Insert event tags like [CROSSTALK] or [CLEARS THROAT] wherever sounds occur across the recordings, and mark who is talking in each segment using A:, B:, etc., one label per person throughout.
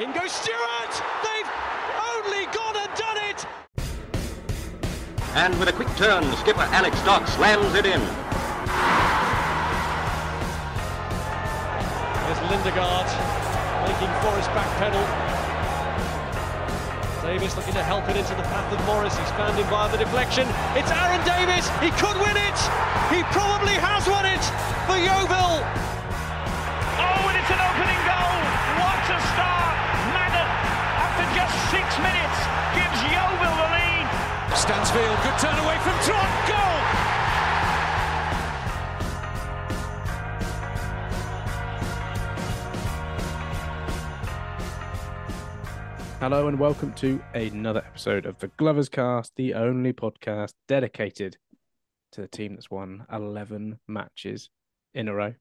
A: In goes Stewart! They've only gone and done it!
B: And with a quick turn, skipper Alex Dock slams it in.
A: There's Lindegaard making Forrest back pedal. Davis looking to help it into the path of Morris. He's found him via the deflection. It's Aaron Davis. He could win it. He probably has won it for Yeovil.
C: Just six minutes, gives Yeovil the lead.
A: Stansfield, good turn away from Trot. Goal.
D: Hello and welcome to another episode of the Gloverscast, the only podcast dedicated to the team that's won 11 matches in a row.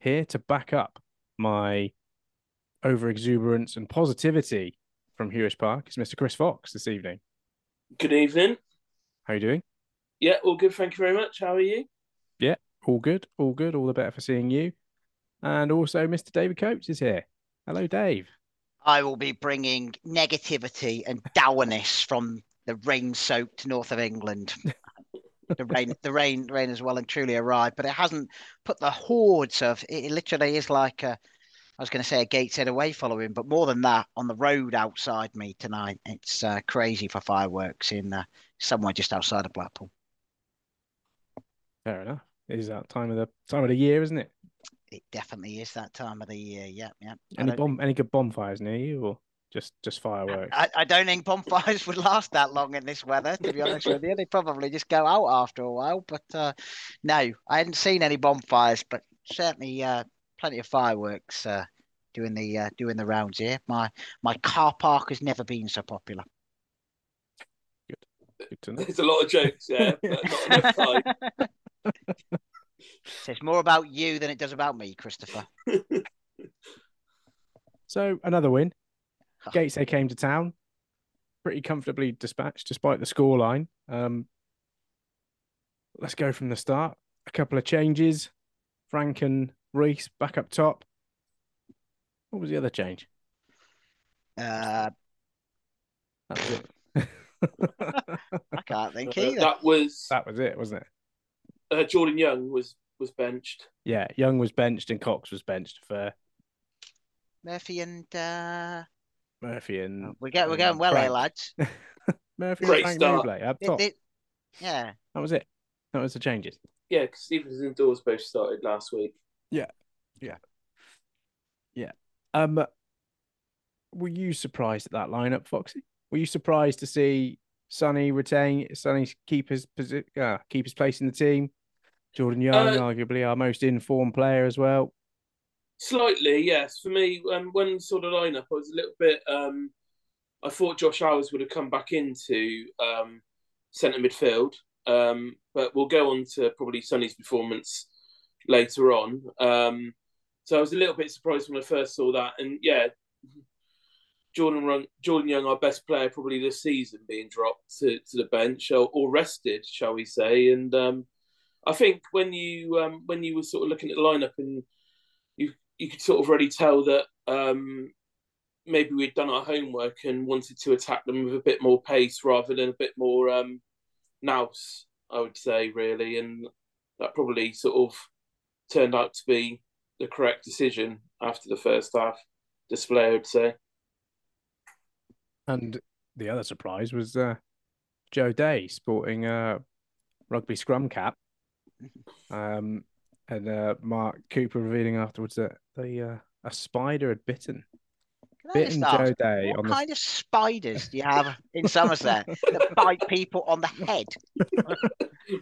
D: Here to back up my over exuberance and positivity from Huish Park is Mr. Chris Fox this evening.
E: Good evening.
D: How are you doing?
E: Yeah, all good. Thank you very much. How are you?
D: Yeah, all good, all good, all the better for seeing you. And also, Mr. David Coates is here. Hello, Dave.
F: I will be bringing negativity and dourness from the rain-soaked north of England. [LAUGHS] the rain, the rain, rain has well and truly arrived, but it hasn't put the hordes of. It literally is like a. I was going to say a Gateshead away following, but more than that, on the road outside me tonight, it's uh, crazy for fireworks in uh, somewhere just outside of Blackpool.
D: Fair enough. It is that time of the time of the year, isn't it?
F: It definitely is that time of the year. Yeah, yeah. I
D: Any bomb, any good bonfires near you, or just just fireworks?
F: I, I don't think bonfires [LAUGHS] would last that long in this weather, to be honest with you. They probably just go out after a while. But uh, no, I hadn't seen any bonfires, but certainly uh, plenty of fireworks uh, doing the uh, doing the rounds here. My my car park has never been so popular.
D: Good to know.
E: There's a lot of jokes, yeah, but not [LAUGHS] enough time.
F: Says more about you than it does about me, Christopher. [LAUGHS]
D: So another win. Gateshead came to town, pretty comfortably dispatched despite the scoreline. Um, let's go from the start. A couple of changes. Frank and Reese back up top. What was the other change?
F: Uh,
D: That was it. [LAUGHS]
F: I can't think
E: Uh,
F: either.
E: that was
D: that was it, wasn't it?
E: uh, Jordan Young was was benched.
D: Yeah, Young was benched and Cox was benched for
F: Murphy and uh,
D: Murphy and
F: we're, go- we're going well here, lads. [LAUGHS]
D: Murphy
E: Great
D: and Frank
E: start.
D: Mobley up
F: It-
D: top.
F: it- yeah.
D: That was it. That was the changes.
E: Yeah, because Stevens and Dawes both started last week.
D: Um, were you surprised at that lineup, Foxy? Were you surprised to see Sonny retain Sonny keep his posi- uh, keep his place in the team? Jordan Young,
E: Uh,
D: arguably our most informed player as well.
E: Slightly, yes. For me, um, when saw the lineup, I was a little bit. Um, I thought Josh Owers would have come back into um, centre midfield, um, but we'll go on to probably Sonny's performance later on. Um, so I was a little bit surprised when I first saw that, and yeah, Jordan Run, Jordan Young, our best player probably this season, being dropped to, to the bench or, or rested, shall we say? And um, I think when you um, when you were sort of looking at the lineup and you you could sort of already tell that um, maybe we'd done our homework and wanted to attack them with a bit more pace rather than a bit more um, nous, I would say, really. And that probably sort of turned out to be the correct decision after the first half display, I would say.
D: And the other surprise was uh, Joe Day sporting a rugby scrum cap. Um, and uh, Mark Cooper revealing afterwards that the uh, a spider had bitten
F: Can
D: bitten
F: ask,
D: Joe Day
F: what
D: on the
F: kind of spiders do you have in [LAUGHS] Somerset that bite people on the head? [LAUGHS]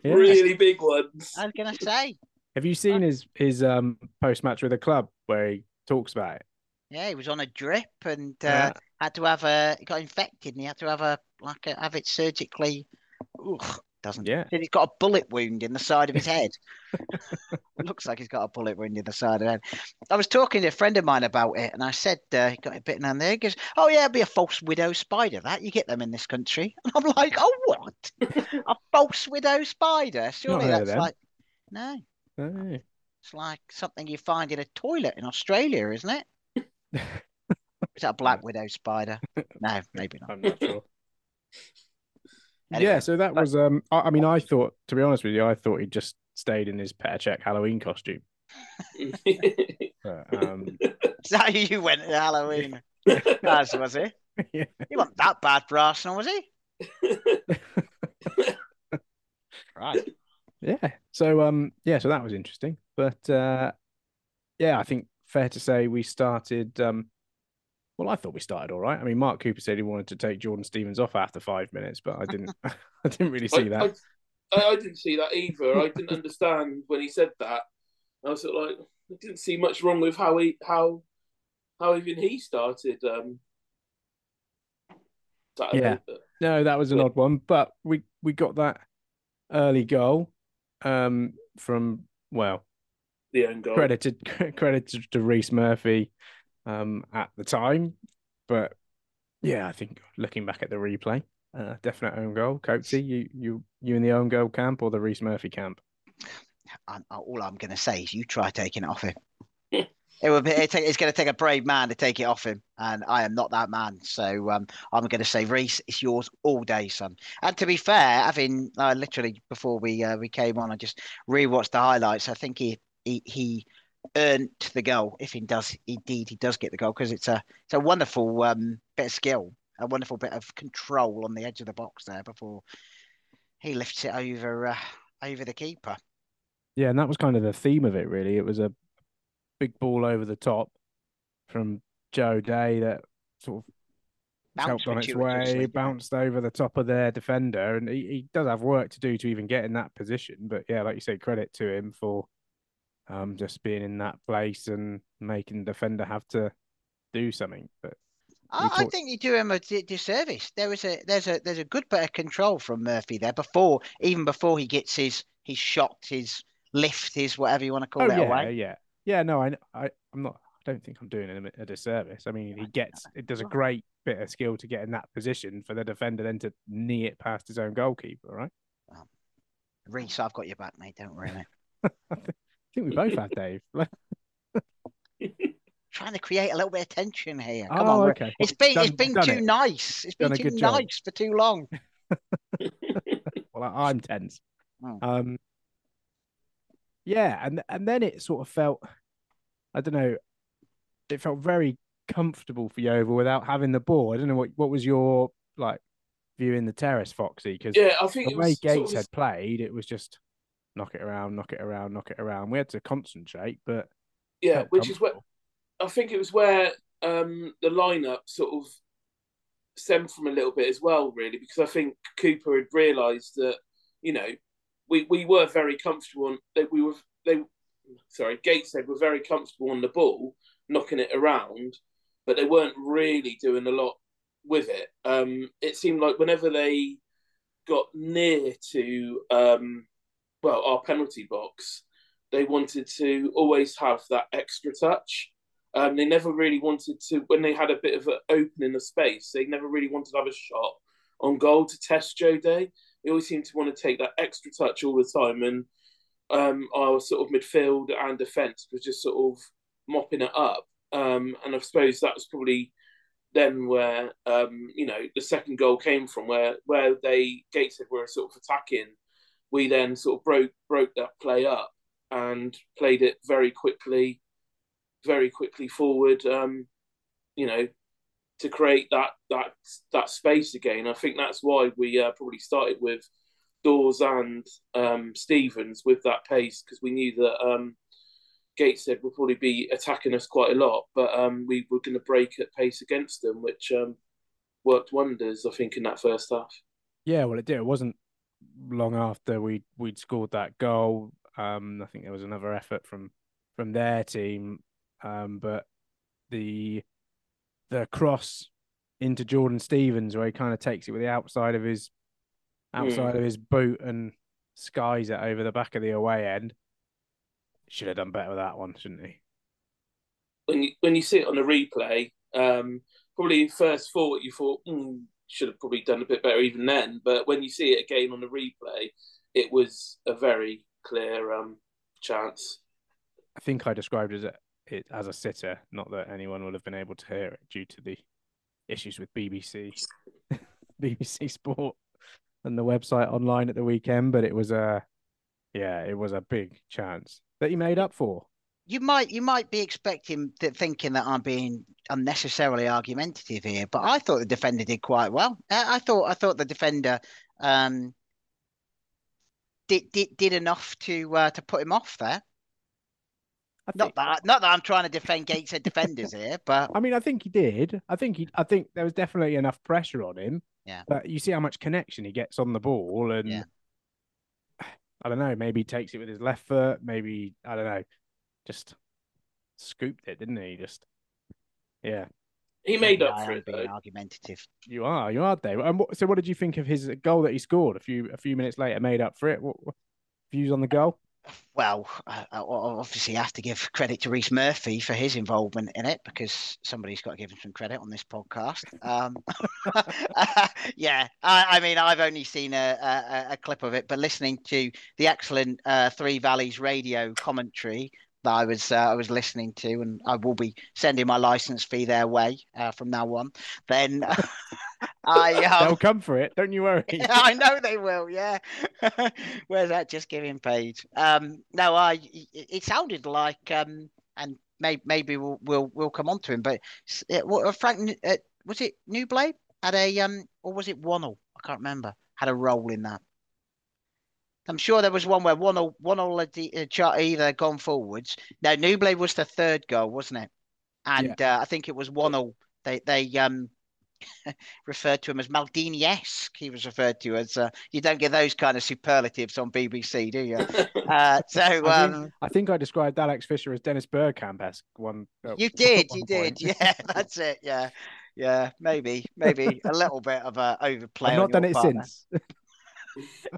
D: Yeah.
E: Really big ones.
F: I was gonna say,
D: Have you seen his his um post match with the club where he talks about it?
F: yeah, he was on a drip and uh,
D: Yeah.
F: had to have a he got infected and he had to have a like a, have it surgically. Ugh, doesn't
D: Yeah.
F: He's got a bullet wound in the side of his head. [LAUGHS] Looks like he's got a bullet wound in the side of his head. I was talking to a friend of mine about it, and I said uh, he got a bitten on there. He goes, "Oh yeah, it'd be a false widow spider. That you get them in this country." [LAUGHS] And I'm like, "Oh what? [LAUGHS] a false widow spider? Surely that's like no." It's like something you find in a toilet in Australia, isn't it? [LAUGHS] Is that a black widow spider? No, maybe not.
D: I'm not sure. [LAUGHS]
F: Anyway,
D: yeah, so that was um I, I mean I thought to be honest with you, I thought he just stayed in his Petr Cech Halloween costume. [LAUGHS] But, um
F: Is that how you went to Halloween? As was he?
D: yeah.
F: He wasn't that bad for Arsenal, was he? Right.
D: Yeah. So um yeah, so that was interesting. But uh yeah, I think fair to say we started um well, I thought we started all right. I mean, Mark Cooper said he wanted to take Jordan Stevens off after five minutes, but I didn't [LAUGHS] I didn't really see
E: I,
D: that.
E: I, I didn't see that either. I didn't understand when he said that. I was sort of like, I didn't see much wrong with how he how how even he started. Um,
D: Yeah. No, that was an odd one, but we we got that early goal um from well,
E: the own goal.
D: credited [LAUGHS] credited to Reese Murphy um at the time, but yeah, I think looking back at the replay, uh, definite own goal. Coatsy, you you you in the own goal camp or the Reese Murphy camp?
F: I'm, all I'm going to say is you try taking it off him. It would be, it's going to take a brave man to take it off him, and I am not that man. So um, I'm going to say, Reese, it's yours all day, son. And to be fair, having uh, literally before we uh, we came on, I just rewatched the highlights. I think he he, he earned the goal if he does indeed he does get the goal because it's a it's a wonderful um, bit of skill, a wonderful bit of control on the edge of the box there before he lifts it over uh, over the keeper.
D: Yeah, and that was kind of the theme of it, really. It was a big ball over the top from Joe Day that sort of
F: Bounced
D: helped on its way, bounced over the top of their defender, and he, he does have work to do to even get in that position. But yeah, like you say, credit to him for um just being in that place and making the defender have to do something. But
F: I, I think you do him a disservice. There is a there's a there's a good bit of control from Murphy there before even before he gets his his shot, his lift, his whatever you want to call
D: oh
F: it
D: yeah,
F: away.
D: yeah, yeah. No, I, I, I'm not. I don't think I'm doing him a disservice. I mean, he gets it does a great bit of skill to get in that position for the defender then to knee it past his own goalkeeper, right?
F: Reese, I've got your back, mate. Don't worry. mate. [LAUGHS]
D: I think we both have, Dave. [LAUGHS]
F: Trying to create a little bit of tension here. Come
D: oh,
F: on,
D: okay.
F: it's been it's
D: Done-
F: been too
D: it.
F: nice. It's been
D: Done
F: too
D: good job.
F: nice for too long. [LAUGHS]
D: Well, I'm tense.
F: Oh.
D: Um, yeah, and and then it sort of felt, I don't know, it felt very comfortable for Yeovil without having the ball. I don't know what what was your like viewing the terrace, Foxy, because
E: Yeah, I think
D: the way
E: sort
D: Gates
E: of-
D: had played, it was just knock it around, knock it around, knock it around. We had to concentrate, but
E: yeah, which is where. I think it was where um, the lineup sort of stemmed from a little bit as well, really, because I think Cooper had realised that you know we, we were very comfortable on that we were they sorry Gateshead we're very comfortable on the ball, knocking it around, but they weren't really doing a lot with it. Um, it seemed like whenever they got near to um, well our penalty box, they wanted to always have that extra touch. Um, they never really wanted to when they had a bit of an opening of space. They never really wanted to have a shot on goal to test Joe Day. They always seem to want to take that extra touch all the time, and um, our sort of midfield and defence was just sort of mopping it up. Um, and I suppose that was probably then where um, you know the second goal came from, where where they Gateshead were sort of attacking. We then sort of broke broke that play up and played it very quickly, very quickly forward. Um, you know, to create that that that space again. I think that's why we uh, probably started with Dawes and um, Stevens with that pace because we knew that um, Gateshead would probably be attacking us quite a lot, but um, we were going to break at pace against them, which um, worked wonders. I think in that first half.
D: yeah, well, it did. It wasn't long after we we'd scored that goal. Um, I think there was another effort from from their team, um, but the the cross into Jordan Stevens where he kind of takes it with the outside of his outside of his boot and skies it over the back of the away end. Should have done better with that one, shouldn't he?
E: when you when you see it on the replay, um, probably first thought you thought mm, should have probably done a bit better even then. But when you see it again on the replay, it was a very clear um, chance.
D: I think I described it as a, it as a sitter. Not that anyone would have been able to hear it due to the issues with BBC, [LAUGHS] BBC Sport, and the website online at the weekend. But it was a, yeah, it was a big chance that he made up for.
F: You might you might be expecting that thinking that I'm being unnecessarily argumentative here, but I thought the defender did quite well. I, I thought I thought the defender um, did did did enough to uh, to put him off there.
D: I
F: Not
D: think,
F: that not that I'm trying to defend Gateshead defenders here, but
D: I mean, I think he did. I think he. I think there was definitely enough pressure on him.
F: Yeah.
D: But you see how much connection he gets on the ball, and
F: Yeah. [SIGHS]
D: I don't know. Maybe he takes it with his left foot. Maybe I don't know. Just scooped it, didn't he? Just yeah.
E: He made up
F: I
E: for it
F: being
E: though.
F: argumentative.
D: You are, you are, Dave. And what, so, what did you think of his goal that he scored a few a few minutes later? Made up for it. What, what views on the goal?
F: Well, I, I obviously have to give credit to Reese Murphy for his involvement in it because somebody's got to give him some credit on this podcast. Um, [LAUGHS] yeah, I, I mean, I've only seen a, a, a clip of it, but listening to the excellent uh, Three Valleys radio commentary that I was uh, I was listening to, and I will be sending my license fee their way uh, from now on. Then [LAUGHS] I [LAUGHS] um,
D: They'll come for it. Don't you worry. [LAUGHS]
F: I know they will. Yeah. [LAUGHS] Where's that just getting paid? Um, no, I. It, sounded like um, and maybe maybe we'll we'll we'll come on to him, but it, what uh, Frank uh, was it Nouble had a um or was it Wannell? I can't remember. Had a role in that. I'm sure there was one where one Wannell had e- uh, ch- either gone forwards. No, Nouble was the third goal, wasn't it? And uh, I think it was Wannell. They they um [LAUGHS] referred to him as Maldini-esque. He was referred to as uh, you don't get those kind of superlatives on BBC, do you? [LAUGHS] Uh, so
D: I,
F: um,
D: think, I think I described Alex Fisher as Dennis Bergkamp esque one. at
F: you [LAUGHS] did,
D: one
F: you did, yeah, that's it, yeah, yeah, maybe, maybe a little bit of a overplay.
D: I've not done it
F: part there.
D: since.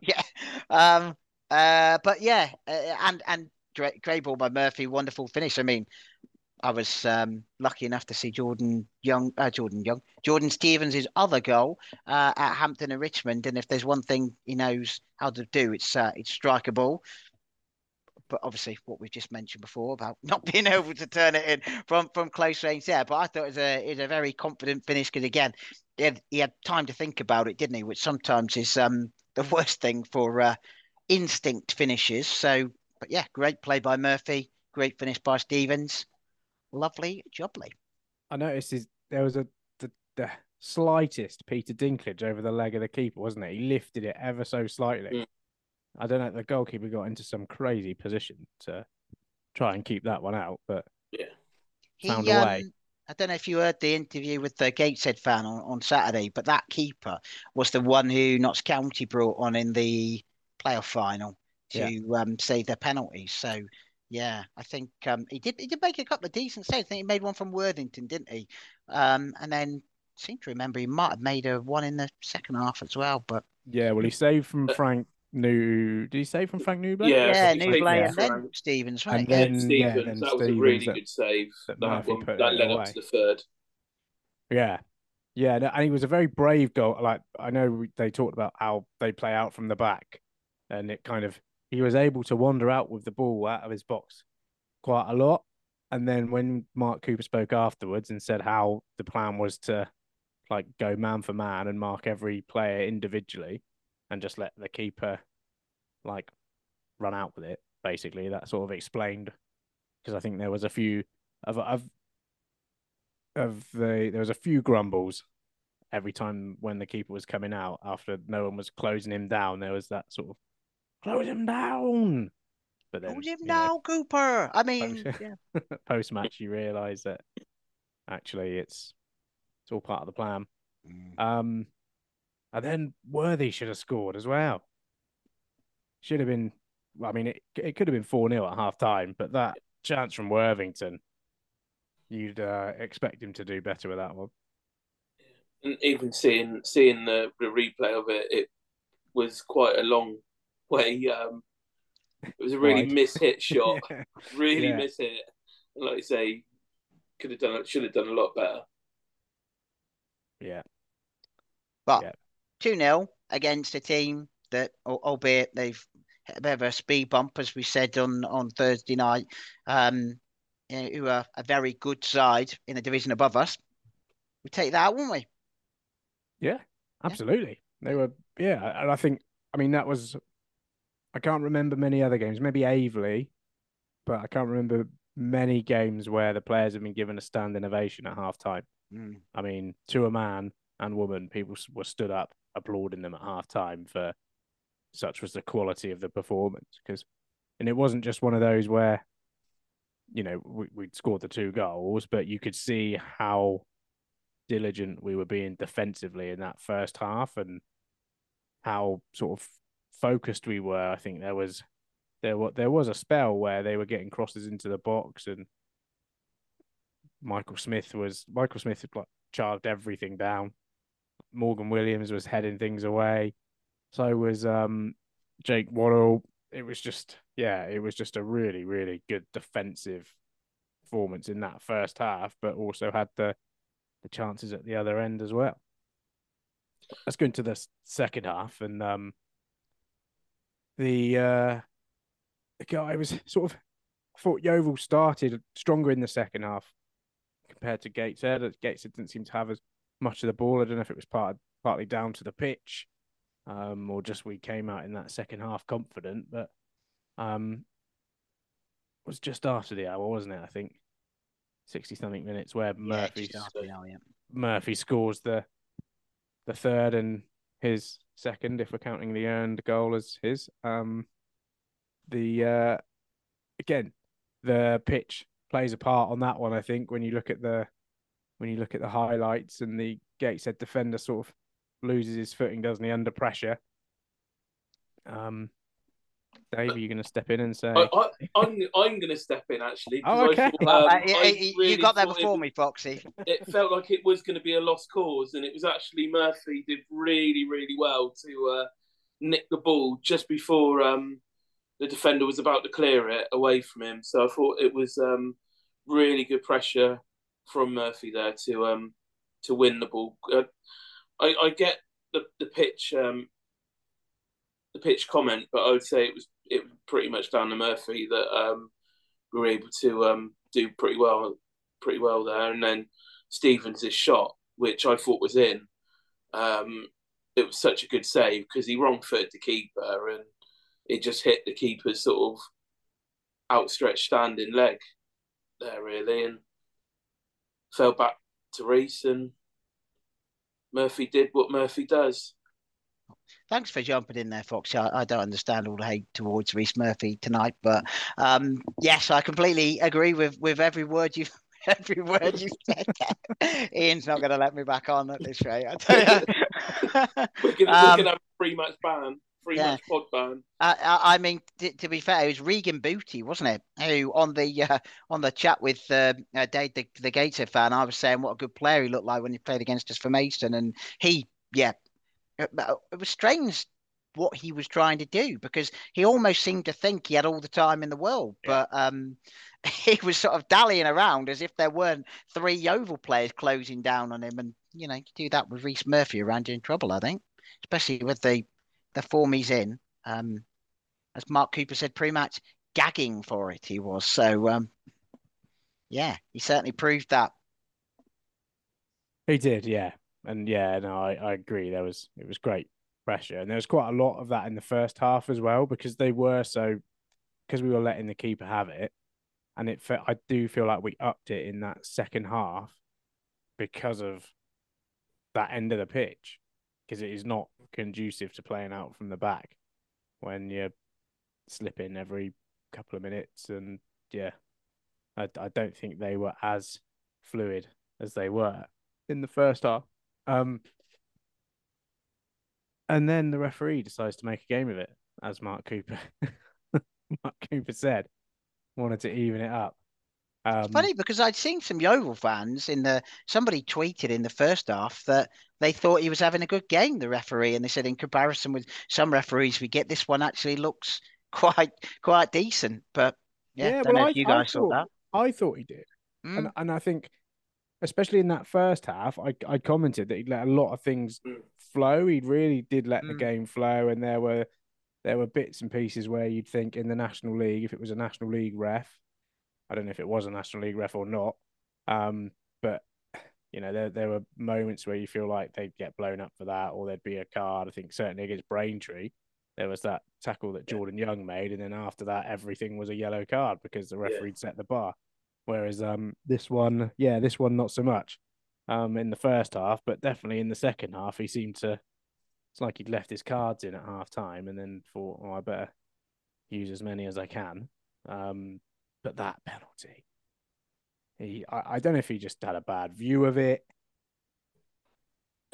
F: yeah. Um. Uh. But yeah. Uh, and and great, great ball by Murphy. Wonderful finish. I mean, I was um lucky enough to see Jordan Young, uh, Jordan Young, Jordan Stevens' other goal uh, at Hampton and Richmond. And if there's one thing he knows how to do, it's uh, it's strike a ball. But obviously, what we've just mentioned before about [LAUGHS] not being able to turn it in from from close range there. But I thought it was a it was a very confident finish because again, he had, he had time to think about it, didn't he? Which sometimes is um the [LAUGHS] worst thing for uh, instinct finishes. So, but yeah, great play by Murphy, great finish by Stevens, lovely jubbly.
D: I noticed his, there was a the, the slightest Peter Dinklage over the leg of the keeper, wasn't it? He lifted it ever so slightly.
E: Mm.
D: I don't know. The goalkeeper got into some crazy position to try and keep that one out, but
F: yeah,
D: Found a way.
F: um, I don't know if you heard the interview with the Gateshead fan on, on Saturday, but that keeper was the one who Notts County brought on in the playoff final to um, save their penalties. So yeah, I think um, he did he did make a couple of decent saves. I think he made one from Worthington, didn't he? Um, and then I seem to remember he might have made a one in the second half as well. But
D: yeah. Well, he saved from
E: Uh,
D: Frank New. Did he save from Frank Nouble?
E: Yeah,
F: yeah,
E: he
F: New
E: played
F: Blay
E: for
F: and then Stevens, right?
D: And
F: yeah.
D: then-
E: Stevens,
D: yeah, then
E: that was a really
D: that-
E: good save.
D: that
E: That, one, that led
D: away.
E: up to the third.
D: Yeah. Yeah, and he was a very brave goal. Like I know they talked about how they play out from the back, and it kind of he was able to wander out with the ball out of his box quite a lot. And then when Mark Cooper spoke afterwards and said how the plan was to like go man for man and mark every player individually, and just let the keeper like run out with it, basically that sort of explained because I think there was a few of of of the there was a few grumbles every time when the keeper was coming out after no one was closing him down. There was that sort of close him down. But then
F: Hold him
D: you know,
F: Cooper. I mean,
D: Post- [LAUGHS]
F: yeah.
D: post match, you realise that actually it's it's all part of the plan.
F: Mm.
D: Um, and then Worthy should have scored as well. Should have been. Well, I mean, it it could have been four 0 at half time, but that chance from Worthington, you'd uh, expect him to do better with that one.
E: And even seeing seeing the, the replay of it, it was quite a long way. Um, it was a really
D: Wide.
E: mishit [LAUGHS] shot,
D: Yeah.
E: really
D: Yeah.
E: mishit. And like you say, could have done it, should have done a lot better.
D: Yeah.
F: But
D: Yeah.
F: 2 0 against a team that, albeit they've had a bit of a speed bump, as we said on, on Thursday night, um, you know, who are a very good side in the division above us, we take that, wouldn't we?
D: Yeah, absolutely. They were, yeah, and I think, I mean, that was, I can't remember many other games. Maybe Aveley, but I can't remember many games where the players have been given a standing ovation at half time.
F: Mm.
D: I mean, to a man and woman, people were stood up applauding them at half time for such was the quality of the performance. Because, and it wasn't just one of those where, you know, we, we'd scored the two goals, but you could see how diligent we were being defensively in that first half and how sort of focused we were. I think there was there was there was a spell where they were getting crosses into the box and Michael Smith was Michael Smith had like charged everything down. Morgan Williams was heading things away. So was um Jake Waddle. It was just yeah, it was just a really, really good defensive performance in that first half, but also had the the chances at the other end as well. Let's go into the second half, and um, the uh, the guy was sort of. I thought Yeovil started stronger in the second half compared to Gateshead. Gateshead didn't seem to have as much of the ball. I don't know if it was part partly down to the pitch, um, or just we came out in that second half confident. But um, it was just after the hour, wasn't it? I think sixty something minutes where Murphy
F: Yeah, just after now, yeah.
D: Murphy scores the the third and his second, if we're counting the earned goal as his. Um, the uh, again, the pitch plays a part on that one. I think when you look at the when you look at the highlights and the Gateshead defender sort of loses his footing, doesn't he, under pressure? Um, Dave, are you going to step in and say?
E: I, I, I'm I'm going to step in actually.
D: Oh,
E: I
D: okay.
E: thought, um,
F: uh, you-
E: I really
F: you got there
E: thought
F: before
E: it,
F: me, Foxy.
E: It felt like it was going to be a lost cause, and it was actually Murphy did really really well to uh, nick the ball just before um, the defender was about to clear it away from him. So I thought it was um, really good pressure from Murphy there to um, to win the ball. Uh, I, I get the the pitch um, the pitch comment, but I would say it was it was pretty much down to Murphy that um, we were able to um, do pretty well pretty well there, and then Stevens' shot, which I thought was in. Um, it was such a good save because he wrong footed the keeper and it just hit the keeper's sort of outstretched standing leg there really and fell back to Reese and Murphy did what Murphy does.
F: Thanks for jumping in there, Foxy. I, I don't understand all the hate towards Reese Murphy tonight, but um, yes, I completely agree with with every word you've [LAUGHS] every word you said. Ian's not going to let me back on at this rate. I tell you. [LAUGHS]
E: We can,
F: Um,
E: we can have a three match ban, three
F: yeah.
E: match pod ban.
F: I, I I mean, t- to be fair, it was Regan Booty, wasn't it? Who on the uh, on the chat with uh, uh, Dave, the, the Gateshead fan, I was saying what a good player he looked like when he played against us for Mason, and he, yeah, it, it was strange what he was trying to do because he almost seemed to think he had all the time in the world,
D: Yeah.
F: but um, [LAUGHS] he was sort of dallying around as if there weren't three Yeovil players closing down on him, and you know, you do that with Reese Murphy around, you're in trouble, I think, especially with the the form he's in. Um, as Mark Cooper said pre-match, gagging for it he was. So um, yeah, he certainly proved that.
D: He did, yeah, and yeah, no, I, I agree. There was it was great pressure, and there was quite a lot of that in the first half as well because they were so because we were letting the keeper have it, and it fe- I do feel like we upped it in that second half because of that end of the pitch because it is not conducive to playing out from the back when you're slipping every couple of minutes and yeah, I I don't think they were as fluid as they were in the first half. Um, and then the referee decides to make a game of it, as Mark Cooper, [LAUGHS] Mark Cooper said, wanted to even it up. Um,
F: It's funny because I'd seen some Yeovil fans in the somebody tweeted in the first half that they thought he was having a good game, the referee, and they said in comparison with some referees we get, this one actually looks [LAUGHS] quite quite decent. But yeah,
D: Yeah,
F: don't
D: well,
F: know
D: I-
F: if you
D: I
F: guys thought that.
D: I thought he did,
F: Mm.
D: and and I think, especially in that first half, I I commented that he let a lot of things
E: Mm.
D: flow. He really did let the
F: Mm.
D: game flow, and there were there were bits and pieces where you'd think in the National League, if it was a National League ref, I don't know if it was a National League ref or not. Um, but you know, there there were moments where you feel like they'd get blown up for that, or there'd be a card. I think certainly against Braintree, there was that tackle that Jordan Young made, and then after that, everything was a yellow card because the referee set the bar. Whereas um, this one, yeah, this one not so much. Um, in the first half, but definitely in the second half, he seemed to. It's like he'd left his cards in at half time, and then thought, "Oh, I better use as many as I can." Um, but that penalty, he, I, I don't know if he just had a bad view of it.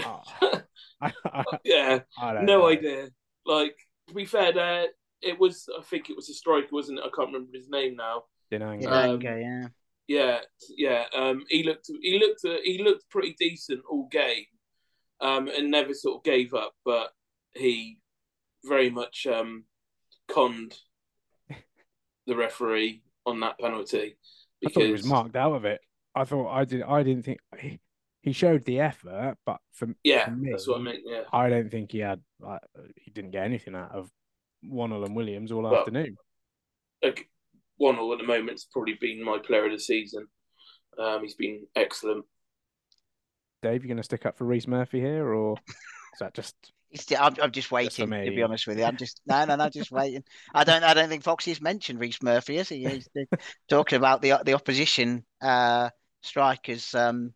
D: Oh, [LAUGHS] I, I,
E: yeah,
D: I don't
E: no
D: know.
E: idea. Like to be fair, there it was. I think it was a striker, wasn't it? I can't remember his name now.
D: Dinanga.
F: Yeah,
E: Um,
F: yeah.
E: Yeah, yeah. Um, he looked, he looked, uh, he looked pretty decent all game, um, and never sort of gave up. But he very much um, conned the referee on that penalty
D: I thought he was marked out of it. I thought I did. I didn't think he, he showed the effort, but for,
E: Yeah,
D: for me,
E: that's what I meant. Yeah,
D: I don't think he had. Like, he didn't get anything out of Wannell and Williams all
E: Well,
D: afternoon.
E: like one at the moment's probably been my player of the season. Um, he's been excellent.
D: Dave, you going to stick up for Reese Murphy here, or is that just?
F: It's, I'm, I'm just waiting to be honest with you. I'm just no, no, no, just waiting. I don't, I don't think Foxy's mentioned Reese Murphy, is he? He's uh, talking about the the opposition uh, strikers um,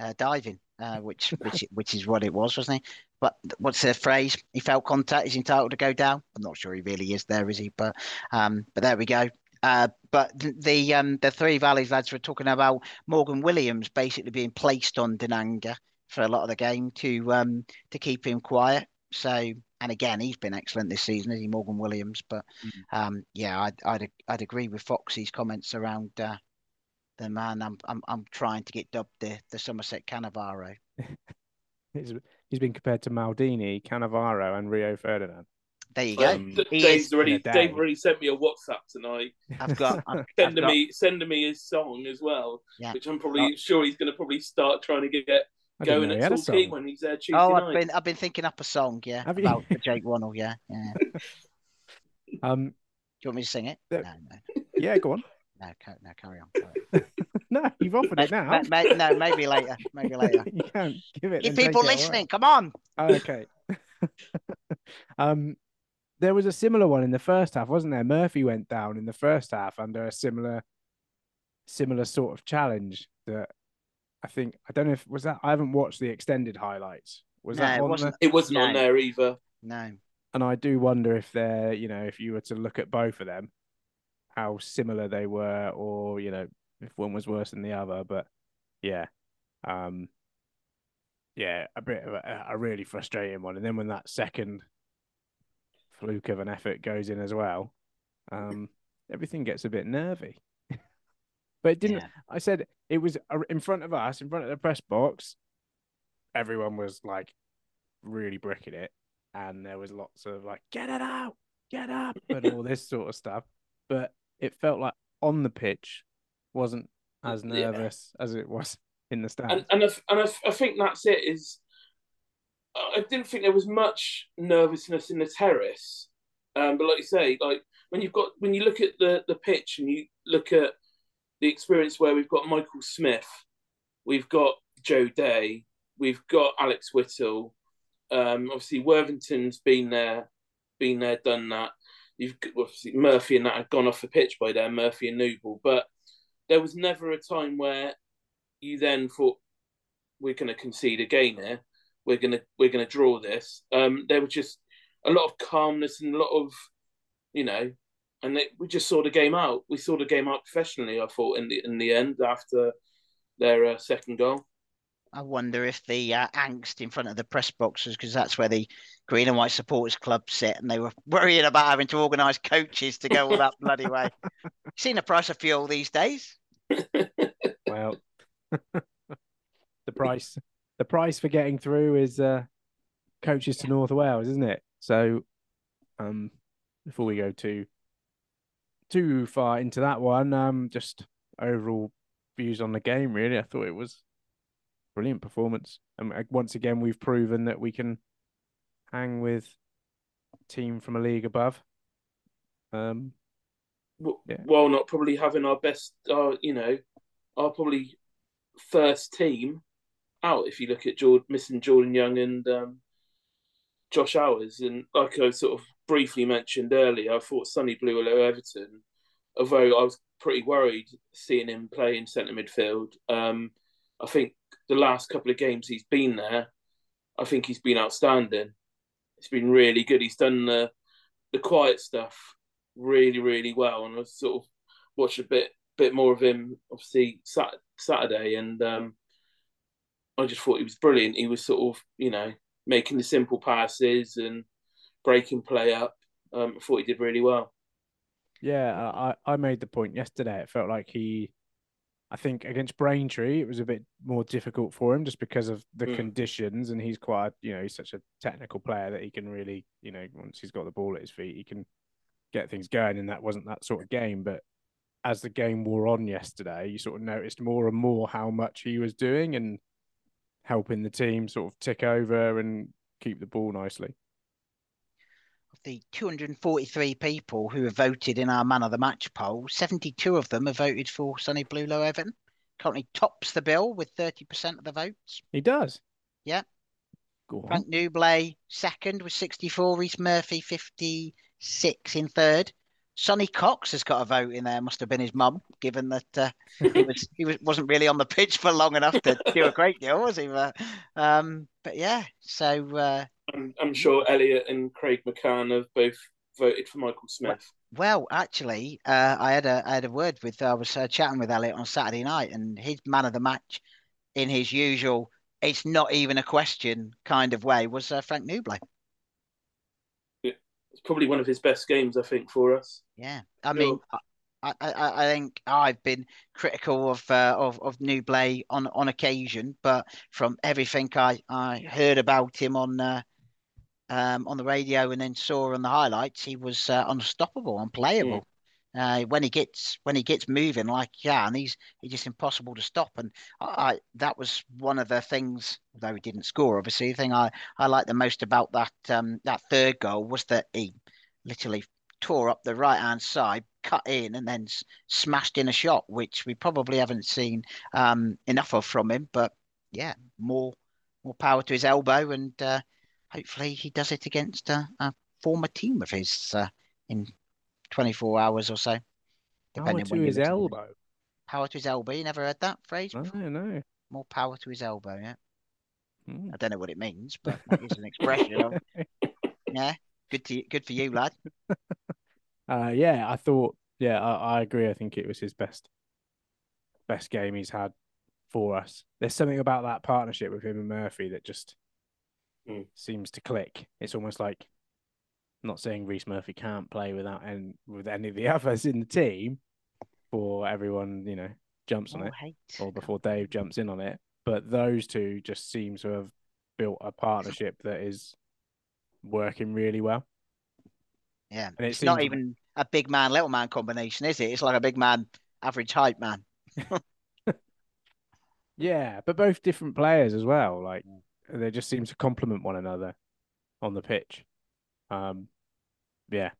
F: uh, diving, uh, which which which is what it was, wasn't he? But what's the phrase? He felt contact. He's entitled to go down. I'm not sure he really is there, is he? But um, but there we go. Uh, but the, the um the three valleys lads were talking about Morgan Williams basically being placed on Dinanga for a lot of the game to um to keep him quiet. So and again he's been excellent this season, is he, Morgan Williams? But um yeah, I'd I'd I'd agree with Foxy's comments around uh, the man. I'm I'm I'm trying to get dubbed the the Somerset Cannavaro. [LAUGHS]
D: He's, he's been compared to Maldini, Cannavaro, and Rio Ferdinand.
F: There you go.
D: Um,
E: Dave's already,
D: in day.
E: Dave already sent me a WhatsApp tonight,
F: I've got [LAUGHS] I've, I've
E: sending
F: got,
E: me sending me his song as well,
F: Yeah.
E: which I'm probably sure he's going to probably start trying to get
D: I
E: going
D: know
E: at
D: had a
E: Torquay when he's there Tuesday
F: Oh. I've been I've been thinking up a song, yeah,
D: Have you?
F: about Jake Wannell, yeah, yeah. [LAUGHS] Do you
D: Um,
F: want me to sing it?
D: Uh,
F: No, no,
D: yeah, go on.
F: no, no carry on. Carry [LAUGHS]
D: No, you've offered it now.
F: Ma- ma- no, maybe later. Maybe later. [LAUGHS]
D: you can't give it.
F: Keep
D: and take
F: people
D: it away.
F: listening. Come on.
D: Oh, okay. [LAUGHS] um, there was a similar one in the first half, wasn't there? Murphy went down in the first half under a similar, similar sort of challenge. That I think I don't know if was that. I haven't watched the extended highlights. Was
F: No,
D: that
F: it wasn't.
E: it wasn't on there either.
F: No.
D: And I do wonder if they're, you know, if you were to look at both of them, how similar they were, or you know, if one was worse than the other. But yeah, um, yeah, a bit of a, a really frustrating one. And then when that second fluke of an effort goes in as well, um, everything gets a bit nervy. [LAUGHS] but it didn't.
F: Yeah.
D: I said it was in front of us, in front of the press box. Everyone was like really bricking it, and there was lots of like, "Get it out, get up," and all this sort of stuff. But it felt like on the pitch wasn't as
E: Yeah.
D: nervous as it was [LAUGHS] in the stands.
E: and and I, and I, I think that's it. Is I didn't think there was much nervousness in the terrace, um, but like you say, like when you've got when you look at the the pitch and you look at the experience where we've got Michael Smith, we've got Joe Day, we've got Alex Whittle, um, obviously Worthington's been there, been there, done that. You've got- obviously Murphy and that had gone off the pitch by then, Murphy and Nouble, but there was never a time where you then thought we're going to concede again here. We're going to we're to draw this. Um, there was just a lot of calmness and a lot of, you know, and they, we just saw the game out. We saw the game out professionally. I thought in the in the end after their uh, second goal.
F: I wonder if the uh, angst in front of the press boxes, because that's where the Green and White Supporters Club sit, and they were [LAUGHS] worrying about having to organise coaches to go all that bloody way. [LAUGHS] Seen the price of fuel these days? [LAUGHS]
D: Well, the price the price for getting through is uh, coaches to North Wales, isn't it? So, um, before we go too too far into that one, um, just overall views on the game. Really, I thought it was brilliant performance, and once again we've proven that we can hang with a team from a league above. Um, Yeah.
E: while not probably having our best, uh, you know, our probably first team out. If you look at Jordan, missing Jordan Young and um, Josh Owers, and like I sort of briefly mentioned earlier, I thought Sonny Blu Lo-Everton, although I was pretty worried seeing him play in centre midfield. Um, I think the last couple of games he's been there, I think he's been outstanding. It's been really good. He's done the the quiet stuff really, really well, and I sort of watched a bit bit more of him, obviously sat, Saturday, and um, I just thought he was brilliant. He was sort of, you know, making the simple passes and breaking play up. Um, I thought he did really well.
D: Yeah, I, I made the point yesterday. It felt like he, I think against Braintree, it was a bit more difficult for him just because of the
E: Mm.
D: conditions. And he's quite, you know, he's such a technical player that he can really, you know, once he's got the ball at his feet, he can get things going. And that wasn't that sort of game. But as the game wore on yesterday, you sort of noticed more and more how much he was doing and helping the team sort of tick over and keep the ball nicely.
F: The 243 people who have voted in our man of the match poll, 72 of them have voted for Sonny Blu Lo-Everton. Currently tops the bill with 30% of the votes.
D: He does.
F: Yeah.
D: Go on.
F: Frank Nouble second with 64. Reese Murphy 56 in third. Sonny Cox has got a vote in there. Must have been his mum, given that uh, he was [LAUGHS] he was wasn't really on the pitch for long enough to do a great deal, was he? But, um, but yeah, so uh,
E: I'm, I'm sure Elliot and Craig McCann have both voted for Michael Smith.
F: Well, actually, uh, I had a I had a word with I was uh, chatting with Elliot on Saturday night, and his man of the match, in his usual "it's not even a question" kind of way, was uh, Frank Nouble.
E: It's probably one of his best games, I think, for us.
F: Yeah, I mean, I, I, I think I've been critical of uh, of of Nouble on on occasion, but from everything I I heard about him on. Uh, um, on the radio and then saw on the highlights, he was uh, unstoppable, unplayable. Uh, when he gets when he gets moving like yeah, and he's he's just impossible to stop. And I, I that was one of the things, though he didn't score, obviously. The thing I I liked the most about that um that third goal was that he literally tore up the right hand side, cut in, and then s- smashed in a shot, which we probably haven't seen um enough of from him. But yeah, more more power to his elbow, and uh, hopefully he does it against a, a former team of his uh, in 24 hours or so.
D: Power
F: depending
D: to his
F: listen to it.
D: elbow.
F: Power to his elbow. You never heard that phrase
D: No,
F: before?
D: no.
F: More power to his elbow. Yeah,
D: Hmm.
F: I don't know what it means, but it's an expression. Of, [LAUGHS] yeah, good to good for you, lad. [LAUGHS]
D: Uh, yeah, I thought. Yeah, I, I agree. I think it was his best, best game he's had for us. There's something about that partnership with him and Murphy that just
E: Mm.
D: seems to click. It's almost like, not saying Reese Murphy can't play without and with any of the [LAUGHS] others in the team, before everyone you know jumps on
F: More
D: it
F: hate.
D: or before Dave jumps in on it. But those two just seem to have built a partnership that is working really well.
F: Yeah,
D: and it
F: it's not
D: seems-
F: even a big man little man combination, is it? It's like a big man average height man. [LAUGHS]
D: Yeah, but both different players as well. Like they just seem to complement one another on the pitch. Um, yeah,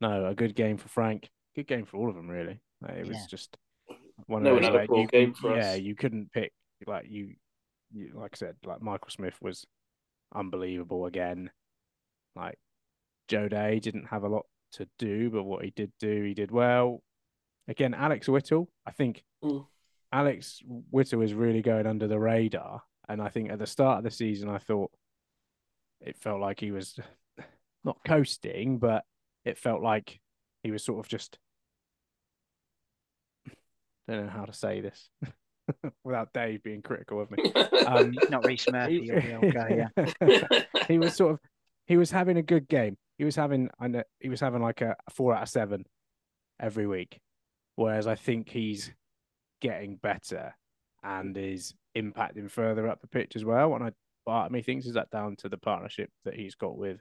D: no, a good game for Frank. Good game for all of them, really. Like, it was
F: Yeah.
D: just one
E: No
D: of those
E: had a
D: where
E: poor
D: you,
E: game for
D: yeah,
E: us.
D: you couldn't pick like you, you, like I said, like Michael Smith was unbelievable again. Like Joe Day didn't have a lot to do, but what he did do, he did well. Again, Alex Whittle, I think
E: Mm.
D: Alex Whittle is really going under the radar. And I think at the start of the season, I thought it felt like he was [LAUGHS] not coasting, but it felt like he was sort of just. [LAUGHS] don't know how to say this [LAUGHS] without Dave being critical of me. Um,
F: Not Reese Murphy.
D: he,
F: You'll yeah.
D: he was sort of he was having a good game. He was having I know he was having like a four out of seven every week, whereas I think he's getting better and is impacting further up the pitch as well. And I part of me thinks is that down to the partnership that he's got with